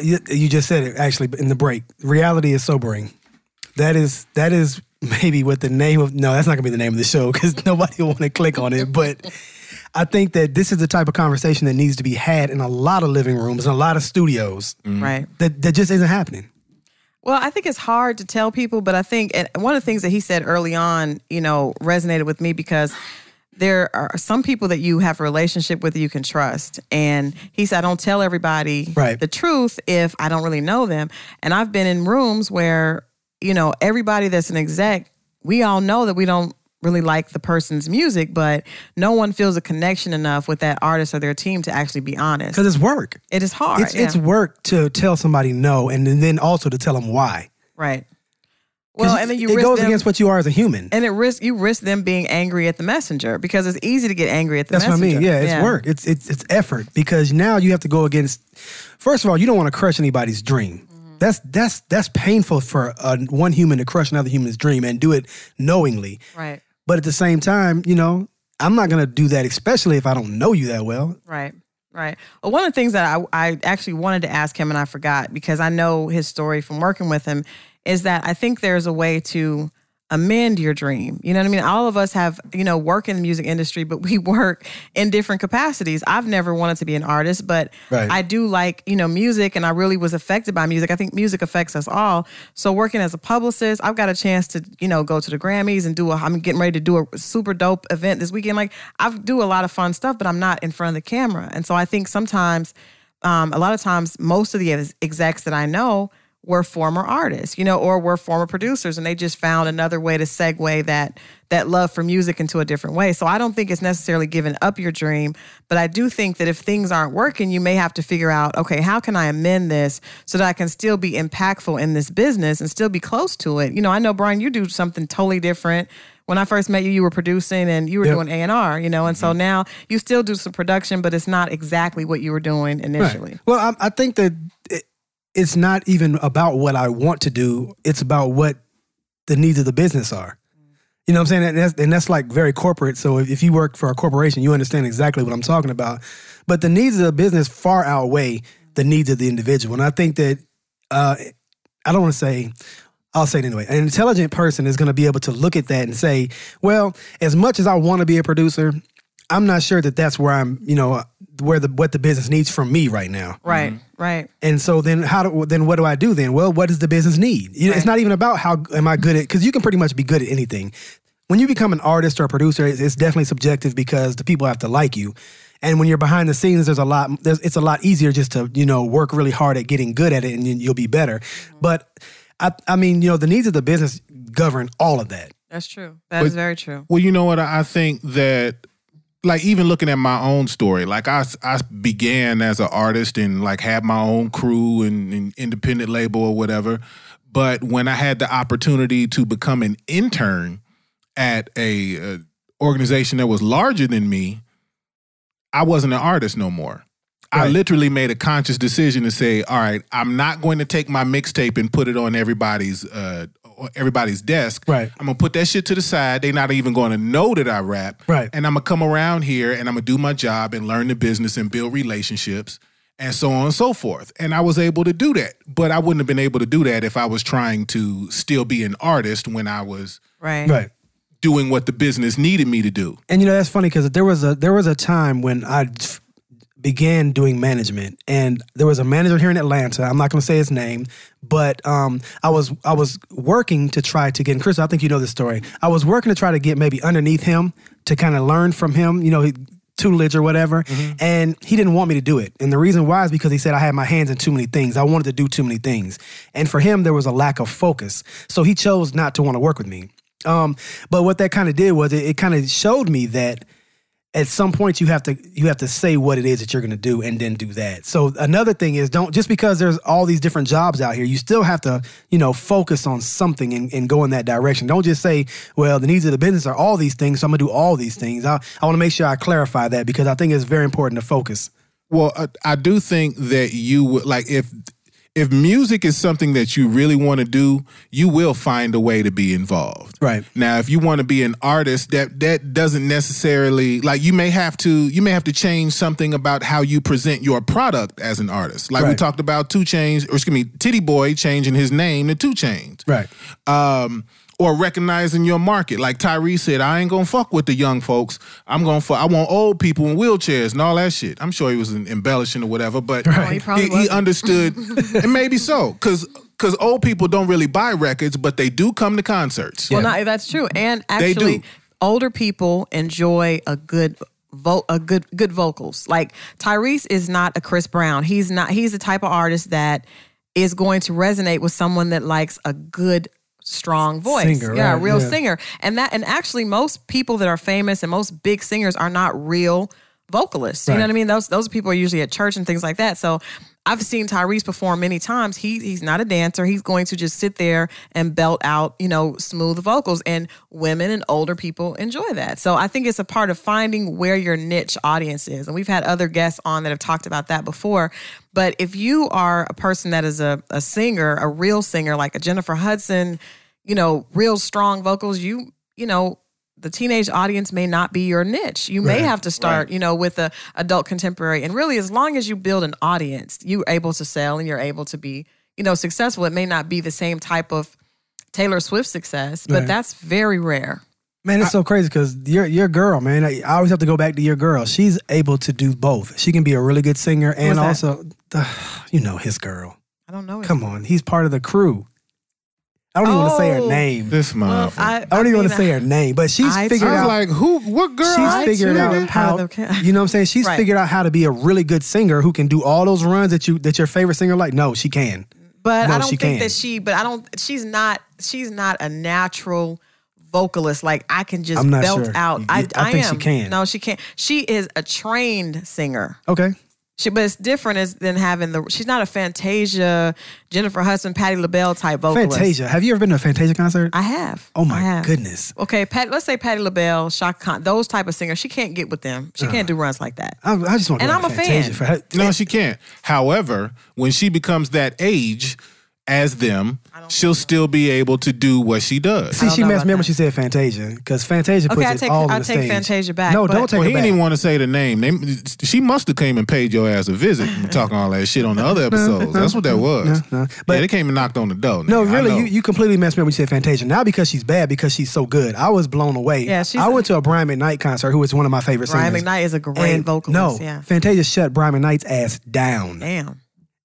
you, you just said it actually in the break. Reality is sobering. That is that is maybe what the name of no, that's not gonna be the name of the show because nobody will want to click on it. But I think that this is the type of conversation that needs to be had in a lot of living rooms and a lot of studios. Mm-hmm. Right. That that just isn't happening. Well, I think it's hard to tell people, but I think and one of the things that he said early on, you know, resonated with me because there are some people that you have a relationship with you can trust. And he said, I don't tell everybody Right. the truth if I don't really know them. And I've been in rooms where, you know, everybody that's an exec, we all know that we don't really like the person's music, but no one feels a connection enough with that artist or their team to actually be honest. Because it's work. It is hard. It's yeah. it's work to tell somebody no, and then also to tell them why. right. Well, and then you it goes them, against what you are as a human. and it risk you risk them being angry at the messenger because it's easy to get angry at the That's what I mean. Yeah, it's work. It's it's it's effort because now you have to go against. First of all, you don't want to crush anybody's dream. Mm-hmm. That's that's that's painful for uh, one human to crush another human's dream and do it knowingly. Right. But at the same time, you know, I'm not gonna do that, especially if I don't know you that well. Right. Right. Well, one of the things that I, I actually wanted to ask him and I forgot because I know his story from working with him is that I think there's a way to amend your dream. You know what I mean? All of us have, you know, work in the music industry, but we work in different capacities. I've never wanted to be an artist, but Right. I do like, you know, music and I really was affected by music. I think music affects us all. So working as a publicist, I've got a chance to, you know, go to the Grammys and do a I'm getting ready to do a super dope event this weekend. Like I do a lot of fun stuff, but I'm not in front of the camera. And so I think sometimes um, a lot of times most of the execs that I know were former artists, you know, or were former producers, and they just found another way to segue that that love for music into a different way. So I don't think it's necessarily giving up your dream, but I do think that if things aren't working, you may have to figure out, okay, how can I amend this so that I can still be impactful in this business and still be close to it. You know, I know Brian, you do something totally different. When I first met you, you were producing and you were Yep. doing A and R, you know, and so mm-hmm. now you still do some production, but it's not exactly what you were doing initially. Well, I, I think that it's not even about what I want to do. It's about what the needs of the business are. You know what I'm saying? And that's, and that's like very corporate. So if, you work for a corporation, you understand exactly what I'm talking about. But the needs of the business far outweigh the needs of the individual. And I think that, uh, I don't want to say, I'll say it anyway. An intelligent person is going to be able to look at that and say, well, as much as I want to be a producer, I'm not sure that that's where I'm, you know, where the what the business needs from me right now. Right, right. And so then how do then what do I do then? Well, what does the business need? You know, It's not even about how am I good at because you can pretty much be good at anything. When you become an artist or a producer, it's, it's definitely subjective because the people have to like you. And when you're behind the scenes, there's a lot. There's, it's a lot easier just to you know work really hard at getting good at it, and you- you'll be better. But I, I mean, you know, the needs of the business govern all of that. That's true. That is But- very true. Well, you know what? I I think that, like, even looking at my own story, like I, I began as an artist and like had my own crew and, and independent label or whatever. But when I had the opportunity to become an intern at a, uh organization that was larger than me, I wasn't an artist no more. I literally made a conscious decision to say, "All right, I'm not going to take my mixtape and put it on everybody's uh, everybody's desk. Right. I'm gonna put that shit to the side. They're not even going to know that I rap. Right. And I'm gonna come around here and I'm gonna do my job and learn the business and build relationships and so on and so forth. And I was able to do that, but I wouldn't have been able to do that if I was trying to still be an artist when I was Right. Right. doing what the business needed me to do. And you know that's funny because there was a there was a time when I f- began doing management, and there was a manager here in Atlanta. I'm not going to say his name, but um, I was I was working to try to get. And Chris, I think you know this story. I was working to try to get maybe underneath him to kind of learn from him. You know. He, tutelage or whatever and he didn't want me to do it and the reason why is because he said i had my hands in too many things i wanted to do too many things and for him there was a lack of focus so he chose not to want to work with me um, but what that kind of did was it, it kind of showed me that at some point you have to you have to say what it is that you're going to do and then do that. So another thing is don't just because there's all these different jobs out here, you still have to you know focus on something and, and go in that direction. Don't just say, well, the needs of the business are all these things, so I'm going to do all these things. I, I want to make sure I clarify that because I think it's very important to focus. Well, I, I do think that you would like if if music is something that you really want to do, you will find a way to be involved. Right. Now, if you want to be an artist, that that doesn't necessarily like you may have to you may have to change something about how you present your product as an artist. Like we talked about 2 Chainz, or excuse me, Tity Boi changing his name to 2 Chainz. Right. Um, or recognizing your market. Like Tyrese said, I ain't gonna fuck with the young folks. I'm gonna fuck. I want old people in wheelchairs and all that shit. I'm sure he was embellishing or whatever, but oh, he he, he understood, and maybe so, because because old people don't really buy records, but they do come to concerts. Well, no, that's true. And They actually, do. older people enjoy a good vo- a good good vocals. Like Tyrese is not a Chris Brown. He's not. He's the type of artist that is going to resonate with someone that likes a good strong voice. Singer, yeah, a right, real yeah. singer. And that and actually most people that are famous and most big singers are not real vocalists. You know what I mean? Those those people are usually at church and things like that. So I've seen Tyrese perform many times. He he's not a dancer. He's going to just sit there and belt out, you know, smooth vocals and women and older people enjoy that. So I think it's a part of finding where your niche audience is. And we've had other guests on that have talked about that before. But if you are a person that is a, a singer, a real singer like a Jennifer Hudson, you know, real strong vocals, you you know, the teenage audience may not be your niche. You may have to start, you know, with a adult contemporary. And really, as long as you build an audience, you're able to sell and you're able to be, you know, successful. It may not be the same type of Taylor Swift success, but Right. that's very rare. Man, it's so crazy because your your girl, man. I, I always have to go back to your girl. She's able to do both. She can be a really good singer and also, the, you know, his girl. I don't know. his Come on, he's part of the crew. I don't even want to say her Oh. name. This Well, motherfucker. I, I don't even mean, want to say her name, but she's I figured I was out. like, who? What girl? she's I figured out am how part of you know what I'm saying. She's Right. figured out how to be a really good singer who can do all those runs that you that your favorite singer like. No, she can. But No, I don't she think can. that she. But I don't. She's not. She's not a natural vocalist. Like I can just I'm not belt sure. out. You- I, I think she am. can. No, she can't. She is a trained singer. Okay, She, but it's different as than having the. She's not a Fantasia, Jennifer Hudson, Patti LaBelle type vocalist. Fantasia. Have you ever been to a Fantasia concert? I have. oh my have. goodness. Okay, Pat, let's say Patti LaBelle, Chaka Khan, those type of singers. She can't get with them. She can't uh-huh. do runs like that. I, I just want to And go I'm to a Fantasia fan. for. No, she can't. However, when she becomes that age as them, she'll still be able to do what she does. See, she messed about me up when she said Fantasia because Fantasia puts Okay, I it take- all I on the take stage. Fantasia back, No, but- don't take well, it he back. didn't even want to say the name. They, she must have came and paid your ass a visit talking all that shit on the other episodes. That's what that was. no, no. But But- yeah, they came and knocked on the door. No, nigga. Really, you, you completely messed me up when you said Fantasia. Not because she's bad, because she's so good. I was blown away. Yeah, she's- I went to a Brian McKnight concert, who is one of my favorite Brian singers. McKnight is a great And vocalist. No, Yeah. Fantasia shut Brian McKnight's ass down. Damn.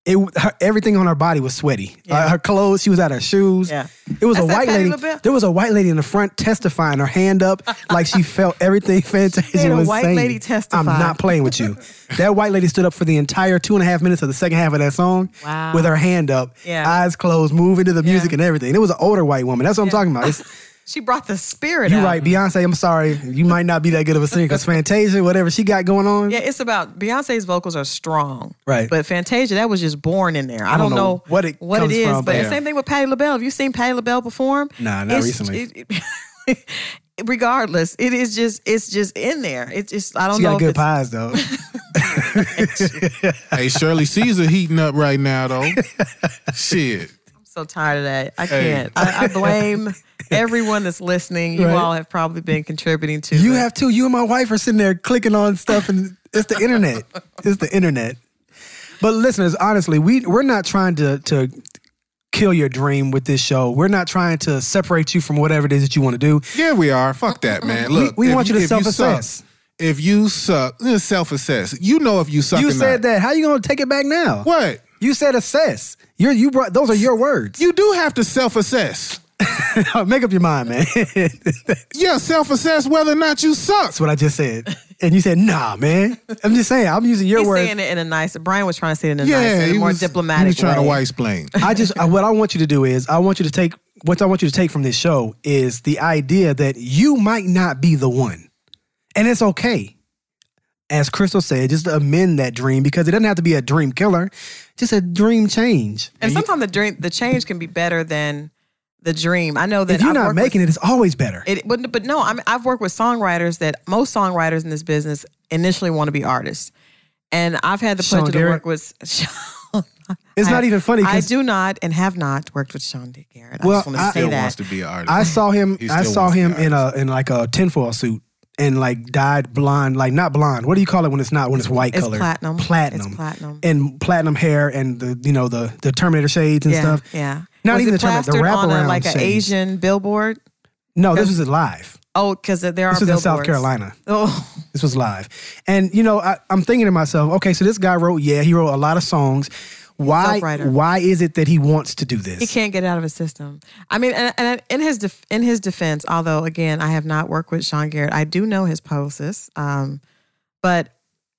It her, everything on her body was sweaty. Yeah. Uh, her clothes, she was out her shoes. Yeah. It was That's a white lady. There was a white lady in the front testifying, her hand up, like she felt everything Fantasia had a was white saying. lady testify. I'm not playing with you. that white lady stood up for the entire two and a half minutes of the second half of that song Wow. with her hand up, Yeah. eyes closed, moving to the music and everything. It was an older white woman. That's what I'm talking about. It's, She brought the spirit you're out. right, Beyonce. I'm sorry, you might not be that good of a singer because Fantasia, whatever she got going on. Yeah, it's about Beyonce's vocals are strong, Right. But Fantasia, that was just born in there. I, don't, know, what it what comes it is, from, but but- the same thing with Patti LaBelle. Have you seen Patti LaBelle perform? Nah, not It's- recently. it- regardless, it is just it's just in there. It's just I don't She know. got if good it's, pies though. hey, Shirley Caesar heating up right now though. shit. I'm so tired of that. I can't. I, I blame everyone that's listening. You Right. all have probably been contributing to. You the- have too. You and my wife are sitting there clicking on stuff, and it's the internet. It's the internet. But listeners, honestly, we we're not trying to to kill your dream with this show. We're not trying to separate you from whatever it is that you want to do. Yeah, we are. Fuck that, man. Look, we if want you to if self-assess. If you suck, eh, self-assess. You know if you suck. You or said not. that. How you gonna take it back now? What? You said assess. You're you brought those are your words. You do have to self-assess. make up your mind, man. That's Yeah, self-assess whether or not you suck. That's what I just said. And you said, nah, man. I'm just saying, I'm using your He's words. saying it in a nice. Brian was trying to say it in a Yeah, nice, in a more was, diplomatic He was trying way. to white explain. I just I- what I want you to do is I want you to take what I want you to take from this show is the idea that you might not be the one. And it's okay. As Crystal said, just to amend that dream because it doesn't have to be a dream killer, just a dream change. And sometimes the dream, the change can be better than the dream. I know that If you're I've not making with, it, it's always better. It wouldn't, but no, I mean, I've worked with songwriters that most songwriters in this business initially want to be artists, and I've had the Sean pleasure to work with. Sean. It's I- not even funny I do not and have not worked with Sean D. Garrett. I Well, just want to I- say Still that. wants to be an artist. I saw him. I saw him in a in like a tinfoil suit and like dyed blonde, like not blonde. What do you call it when it's not when it's white It's color? platinum. Platinum. It's platinum. And platinum hair and the you know the the Terminator shades and yeah, stuff. yeah. Not was even the Terminator, the plastered on a, wraparound like an. Asian billboard? No, this was live. Oh, because there are This was in. South Carolina. Oh, This was live. And you know, I, I'm thinking to myself, okay, so this guy wrote, yeah, he wrote a lot of songs. Why? Self-writer. Why is it that he wants to do this? he can't get out of his system. I mean, and, and in his def- in his defense, although again, I have not worked with Sean Garrett, I do know his posts. Um, but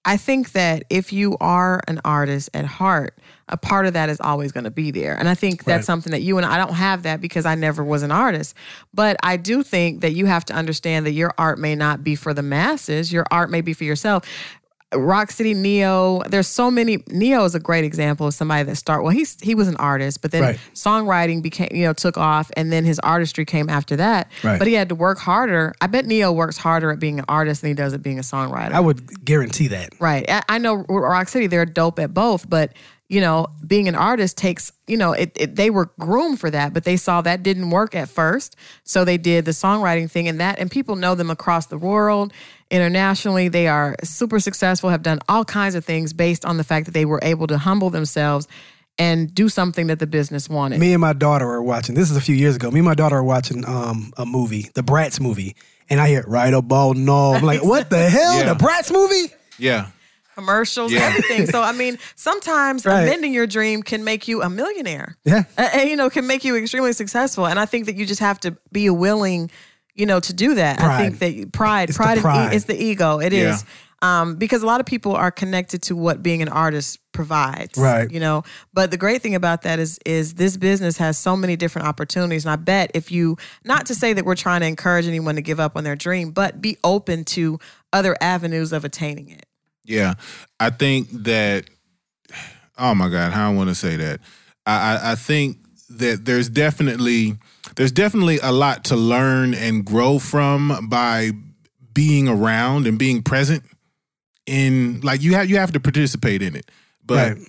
I think that if you are an artist at heart, a part of that is always going to be there. And I think that's Right. something that you and I don't have that because I never was an artist. But I do think that you have to understand that your art may not be for the masses, your art may be for yourself. Rock City Ne-Yo, there's so many. Ne-Yo is a great example of somebody that start. Well, he's he was an artist, but then Right. songwriting became you know took off, and then his artistry came after that. Right. But he had to work harder. I bet Ne-Yo works harder at being an artist than he does at being a songwriter. I would guarantee that. Right. I, I know Rock City, they're dope at both, but you know, being an artist takes, you know, it, it they were groomed for that, but they saw that didn't work at first. So they did the songwriting thing and that and people know them across the world, internationally. They are super successful, have done all kinds of things based on the fact that they were able to humble themselves and do something that the business wanted. Me and my daughter were watching. This is a few years ago. Me and my daughter were watching um, a movie, the Bratz movie, and I hear right about no. I'm like, what the hell? Yeah. The Bratz movie? Yeah. commercials, Yeah. everything. So I mean, sometimes Right. amending your dream can make you a millionaire. Yeah. And, you know, can make you extremely successful. And I think that you just have to be willing, you know, to do that. I think that pride, It's pride, and pride. E- it's the ego. It is Yeah. Um, because a lot of people are connected to what being an artist provides. Right. You know, but the great thing about that is is this business has so many different opportunities. And I bet if you not to say that we're trying to encourage anyone to give up on their dream, but be open to other avenues of attaining it. Yeah, I think that. Oh my God, how I want to say that. I, I I think that there's definitely there's definitely a lot to learn and grow from by being around and being present in like you have you have to participate in it. But Right.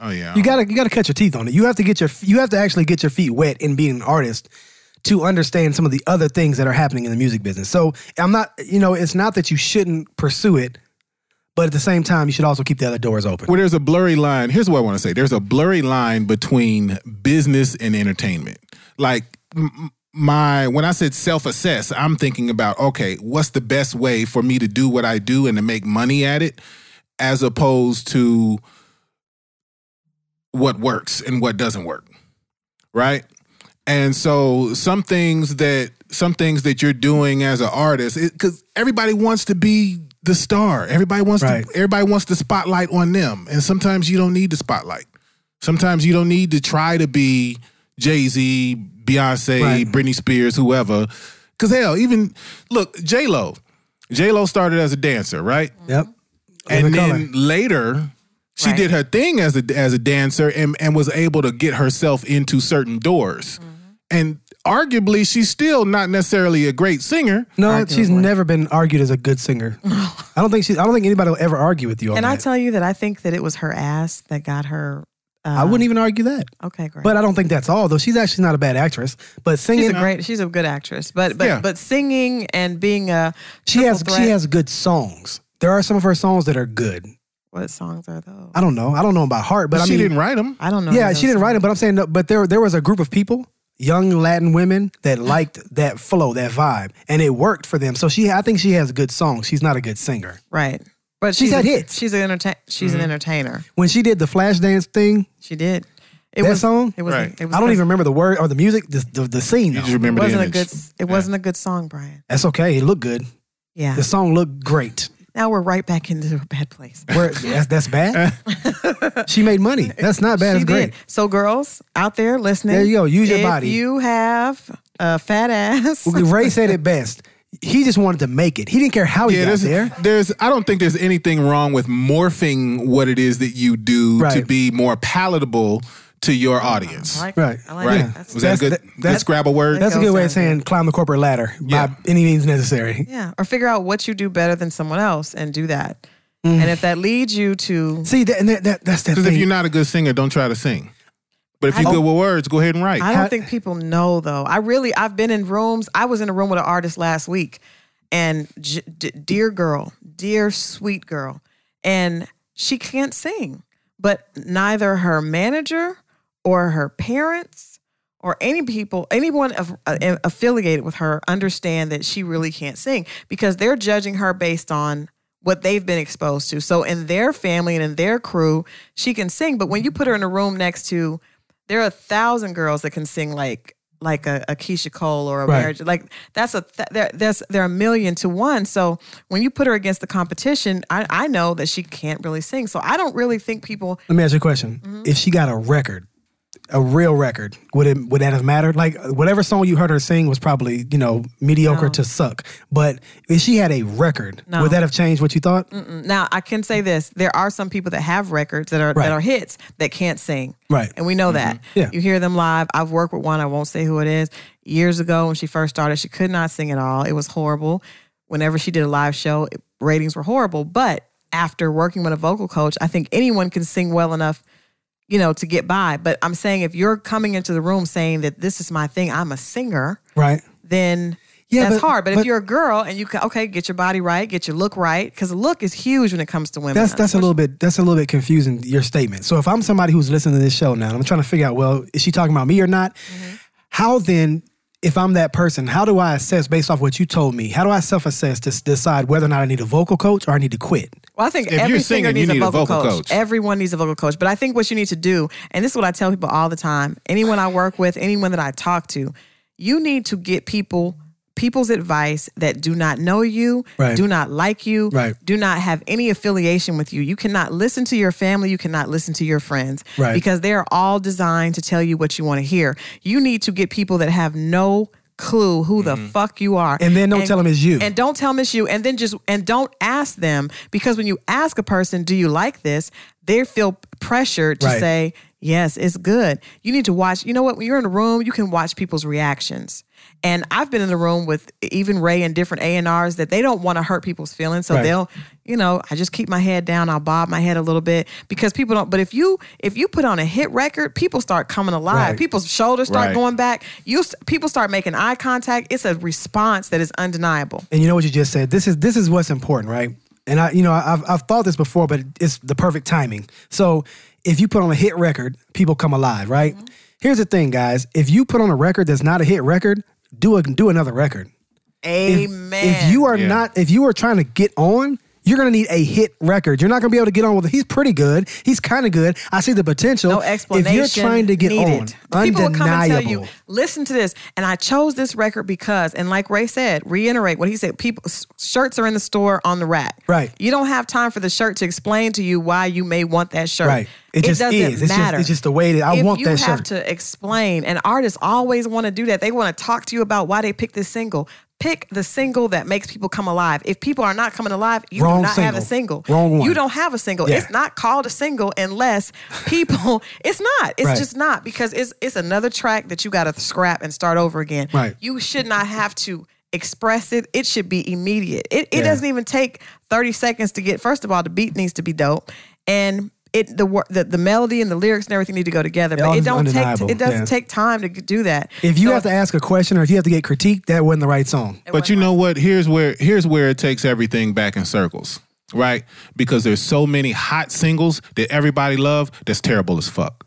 oh yeah, You gotta you gotta cut your teeth on it. You have to get your you have to actually get your feet wet in being an artist to understand some of the other things that are happening in the music business. So I'm not, you know, it's not that you shouldn't pursue it, but at the same time, you should also keep the other doors open. Well, there's a blurry line. Here's what I want to say. There's a blurry line between business and entertainment. Like my when I said self-assess, I'm thinking about okay, what's the best way for me to do what I do and to make money at it as opposed to what works and what doesn't work. Right? And so some things that some things that you're doing as an artist, because everybody wants to be the star. Everybody wants Right. to everybody wants the spotlight on them. And sometimes you don't need the spotlight. Sometimes you don't need to try to be Jay-Z, Beyonce, Right. Britney Spears, whoever. Cause hell, even look, J Lo. J Lo started as a dancer, right? Yep. and Living then color. later she Right. did her thing as a as a dancer and, and was able to get herself into certain doors. Mm-hmm. And arguably she's still not necessarily a great singer. No, she's never been argued as a good singer. I don't think she. I don't think anybody will ever argue with you on And I tell you that I think that it was her ass that got her. Uh, I wouldn't even argue that. Okay, great. But I don't think that's all, though. She's actually not a bad actress. But singing, she's a great. She's a good actress. But but Yeah. but singing and being a she has threat- she has good songs. There are some of her songs that are good. What songs are those? I don't know. I don't know about heart, but But I she mean, didn't write them. I don't know. yeah, she didn't write songs. them. But I'm saying, no, but there there was a group of people, young Latin women, that liked that flow, that vibe, and it worked for them. So she, I think she has good songs. She's not a good singer. Right. But She's she's had a, hits. She's an entertain. She's Mm-hmm. an entertainer. When she did the flash dance thing, She did. It That was song? It was. Right. It was I don't even remember the word or the music, the the, the scene. You though. just remember the wasn't a image. good. It wasn't a good song, Brian. That's okay. It looked good. Yeah. The song looked great. Now we're right back into a bad place. Where that's, that's bad. she made money. That's not bad. she That's great. did. So, girls out there listening, There you go. Use your if body. you have a fat ass, Ray said it best. He just wanted to make it. He didn't care how he Yeah, got there's, there. there's I don't think there's anything wrong with morphing what it is that you do to be more palatable to your audience. Like Right. Like right? that. That's Was that a good, That's- good that's- Scrabble word? That's a good way of saying climb the corporate ladder Yeah. by any means necessary. Yeah, or figure out what you do better than someone else and do that. Mm. And if that leads you to, See, that, that, that, that's that Because if you're not a good singer, don't try to sing. But if you're I- good with words, go ahead and write. I don't think people know though. I really, I've been in rooms. I was in a room with an artist last week, and j- d- dear girl, dear sweet girl, and she can't sing, but neither her manager or her parents or any people, anyone of, uh, affiliated with her, understand that she really can't sing because they're judging her based on what they've been exposed to. So in their family and in their crew, she can sing, but when you put her in a room next to, there are a thousand girls that can sing like like a, a Keyshia Cole or a Right. marriage. Like that's a th- there, there's there are a million to one. So when you put her against the competition, I, I know that she can't really sing. So I don't really think people. Let me ask you a question. Mm-hmm. If she got a record, a real record, would it would that have mattered? Like whatever song you heard her sing was probably you know mediocre No. to suck. But if she had a record, No. would that have changed what you thought? Now I can say this: there are some people that have records that are Right. that are hits that can't sing. Right. And we know mm-hmm. that. Yeah. You hear them live. I've worked with one, I won't say who it is. Years ago when she first started, she could not sing at all. It was horrible. Whenever she did a live show, ratings were horrible. But after working with a vocal coach, I think anyone can sing well enough, you know, to get by. But I'm saying if you're coming into the room saying that this is my thing, I'm a singer, Right. then Yeah, that's but- hard. But, but- if you're a girl and you can okay, get your body right, get your look right, because the look is huge when it comes to women. That's that's a little bit that's a little bit confusing your statement. So if I'm somebody who's listening to this show now, and I'm trying to figure out, well, is she talking about me or not? Mm-hmm. How then, if I'm that person, how do I assess based off what you told me? How do I self-assess to s- decide whether or not I need a vocal coach or I need to quit? Well, I think If every you're singer singing, you needs need a a vocal, vocal coach. coach. Everyone needs a vocal coach. But I think what you need to do, and this is what I tell people all the time, anyone I work with, anyone that I talk to, you need to get people people's advice that do not know you, Right. do not like you, Right. do not have any affiliation with you. You cannot listen to your family, you cannot listen to your friends Right. because they are all designed to tell you what you want to hear. You need to get people that have no clue who the mm-hmm. fuck you are. And then don't tell 'em it's you. And don't tell them it's you. And then just and don't ask them because when you ask a person, "Do you like this?" They feel pressured to say, "Yes, it's good." You need to watch. You know what? When you're in a room, you can watch people's reactions. And I've been in the room with even Ray and different A and R's that they don't want to hurt people's feelings, so Right. they'll, you know, I just keep my head down. I'll bob my head a little bit because people don't. But if you if you put on a hit record, people start coming alive. Right. People's shoulders start Right. going back. You people start making eye contact. It's a response that is undeniable. And you know what you just said. This is this is what's important, right? And I, you know, I've I've thought this before, but it's the perfect timing. So if you put on a hit record, people come alive, right? Mm-hmm. Here's the thing, guys. If you put on a record that's not a hit record, do a do another record. If- Amen. If, you are Yeah. not, if you are trying to get on, you're gonna need a hit record. You're not gonna be able to get on with it. He's pretty good. He's kind of good. I see the potential. no explanation. If you're trying to get needed. on, people will come and tell undeniable. you, listen to this, and I chose this record because, and like Ray said, reiterate what he said. People shirts are in the store on the rack. Right. You don't have time for the shirt to explain to you why you may want that shirt. Right. It just doesn't is. It's just- matter. it's just the way that I if want that shirt. you have to explain, and artists always want to do that. They want to talk to you about why they picked this single. Pick the single that makes people come alive. If people are not coming alive, you Wrong do not have a single. single. Wrong one. You don't have a single. Yeah. It's not called a single unless people. It's not. It's Right. just not because it's it's another track that you got to scrap and start over again. Right. You should not have to express it. It should be immediate. It it Yeah. doesn't even take thirty seconds to get. First of all, the beat needs to be dope and. It the the the melody and the lyrics and everything need to go together, all but it is don't take it doesn't Yeah. take time to do that. If you So- have to ask a question or if you have to get critiqued, that wasn't the right song. But you know what? Here's where here's where it takes everything back in circles, right? Because there's so many hot singles that everybody love that's terrible as fuck.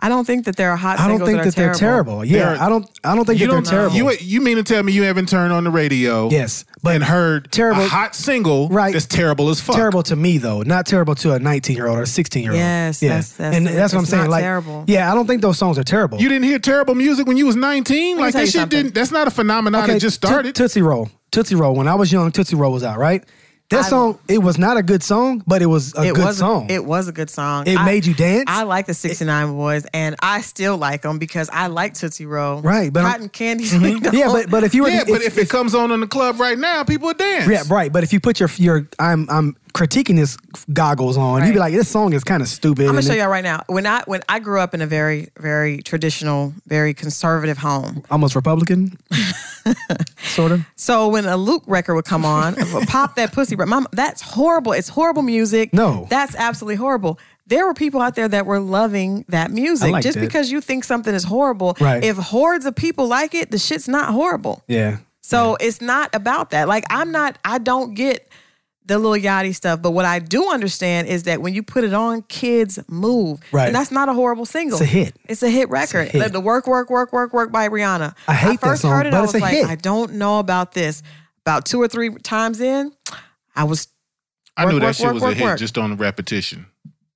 I don't think that there are hot I don't singles think that, that, are they're terrible. Yeah, They're- I don't. I don't think you that they're don't terrible. You you mean to tell me you haven't turned on the radio? Yes, but and heard terrible- a hot single Right. that's terrible as fuck. terrible to me though, not terrible to a 19 year old or a 16 year old. Yes, yeah, that's- that's and it. that's what I'm It's saying. not like, terrible. yeah, I don't think those songs are terrible. You didn't hear terrible music when you was 19? Like tell that shit something. didn't that's not a phenomenon that just Toot- started. Tootsie Roll, Tootsie Roll. When I was young, Tootsie Roll was out, right? That I- song, it was not a good song, but it was a it good was song. It was a good song. It made you dance? I like the 69 Boyz, and I still like them because I like Tootsie Roll. Right, but I'm- Cotton Candy. Sweet mhm. yeah, Don't- but but if you were yeah, to, but if, it comes on in the club right now, people would dance. yeah, right. But if you put your your I'm I'm critiquing this goggles on, you'd be like, this song is kind of stupid. I'm gonna show y'all right now. When I when I grew up in a very very traditional, very conservative home, almost Republican, sort of. so when a Luke record would come on, pop that pussy, but mom, that's horrible. It's horrible music. No. that's absolutely horrible. There were people out there that were loving that music. Just because you think something is horrible, Right. if hordes of people like it, the shit's not horrible. Yeah. So it's not about that. Like I'm not. I don't get the Lil Yachty stuff. But what I do understand is that when you put it on, kids move. Right. And that's not a horrible single. It's a hit. It's a hit record. hit. The work, work, work, work, work by Rihanna. I hate that first song, heard it, but I it's was a like, hit. I don't know about this. About two or three times in, I was I Work, knew that work, shit work, was work, a hit just on the repetition.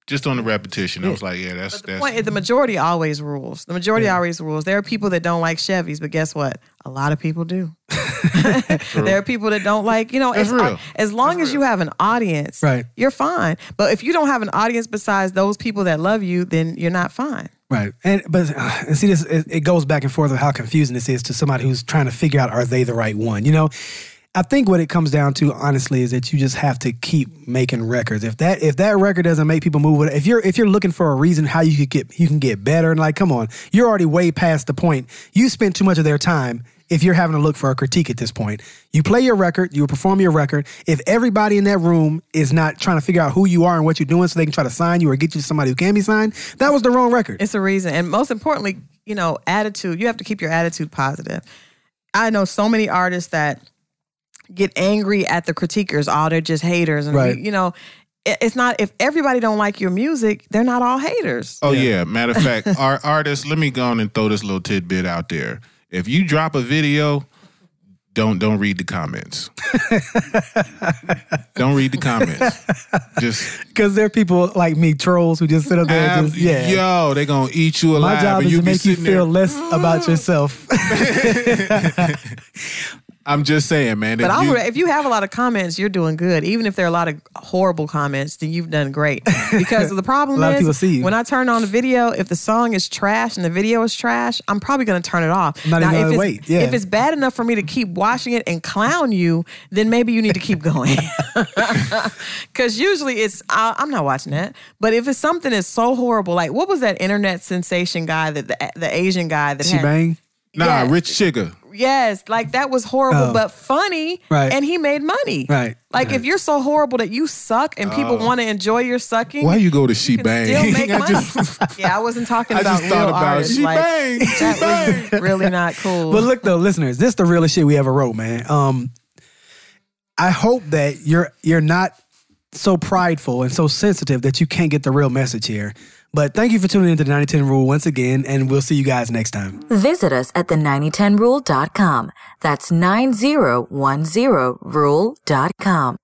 just on the repetition. I was like, yeah, that's The that's point is the majority always rules. The majority always rules. There are people that don't like Chevys, but guess what? A lot of people do. there are people that don't like, you know, That's as, real. as long as you have an audience, Right. you're fine. But if you don't have an audience besides those people that love you, then you're not fine. Right, and but uh, and see this, it, it goes back and forth of how confusing this is to somebody who's trying to figure out are they the right one. You know, I think what it comes down to honestly is that you just have to keep making records. If that if that record doesn't make people move, if you're if you're looking for a reason how you could get you can get better, and like, come on, you're already way past the point. You spent too much of their time. If you're having to look for a critique at this point, you play your record, you perform your record. If everybody in that room is not trying to figure out who you are and what you're doing so they can try to sign you or get you to somebody who can be signed, that was the wrong record. It's a reason. And most importantly, you know, attitude. You have to keep your attitude positive. I know so many artists that get angry at the critiquers. Oh, they're just haters. And, Right. you know, it's not, if everybody don't like your music, they're not all haters. Oh yeah. Matter of fact, our artists. Let me go on and throw this little tidbit out there. If you drop a video, don't don't read the comments. don't read the comments. Just Because there are people like me, trolls, who just sit up there and ab- just, yeah. yo, they're gonna eat you alive. My job and is you to make you feel there. less about yourself. I'm just saying, man. But if you- if you have a lot of comments, you're doing good. Even if there are a lot of horrible comments, then you've done great. Because the problem is, people see you. when I turn on the video, if the song is trash and the video is trash, I'm probably going to turn it off. Not even if it's, wait, yeah. if it's bad enough for me to keep watching it and clown you, then maybe you need to keep going. Because usually it's I, I'm not watching that. But if it's something that's so horrible, like what was that internet sensation guy that the, the Asian guy that she had bang. nah, yeah. Rich Chigga. Yes, like that was horrible, Oh. but funny. Right. And he made money. Right. Like if you're so horrible that you suck and people want to enjoy your sucking, Oh. Why you go to you She Bang? still make I money. just- yeah, I wasn't talking I about just thought real about artists. She like, Bang. She that was really not cool. But look though, listeners, this is the realest shit we ever wrote, man. Um, I hope that you're you're not so prideful and so sensitive that you can't get the real message here. But thank you for tuning into the 9010 Rule once again, and we'll see you guys next time. Visit us at the9010rule.com. That's 9010rule.com.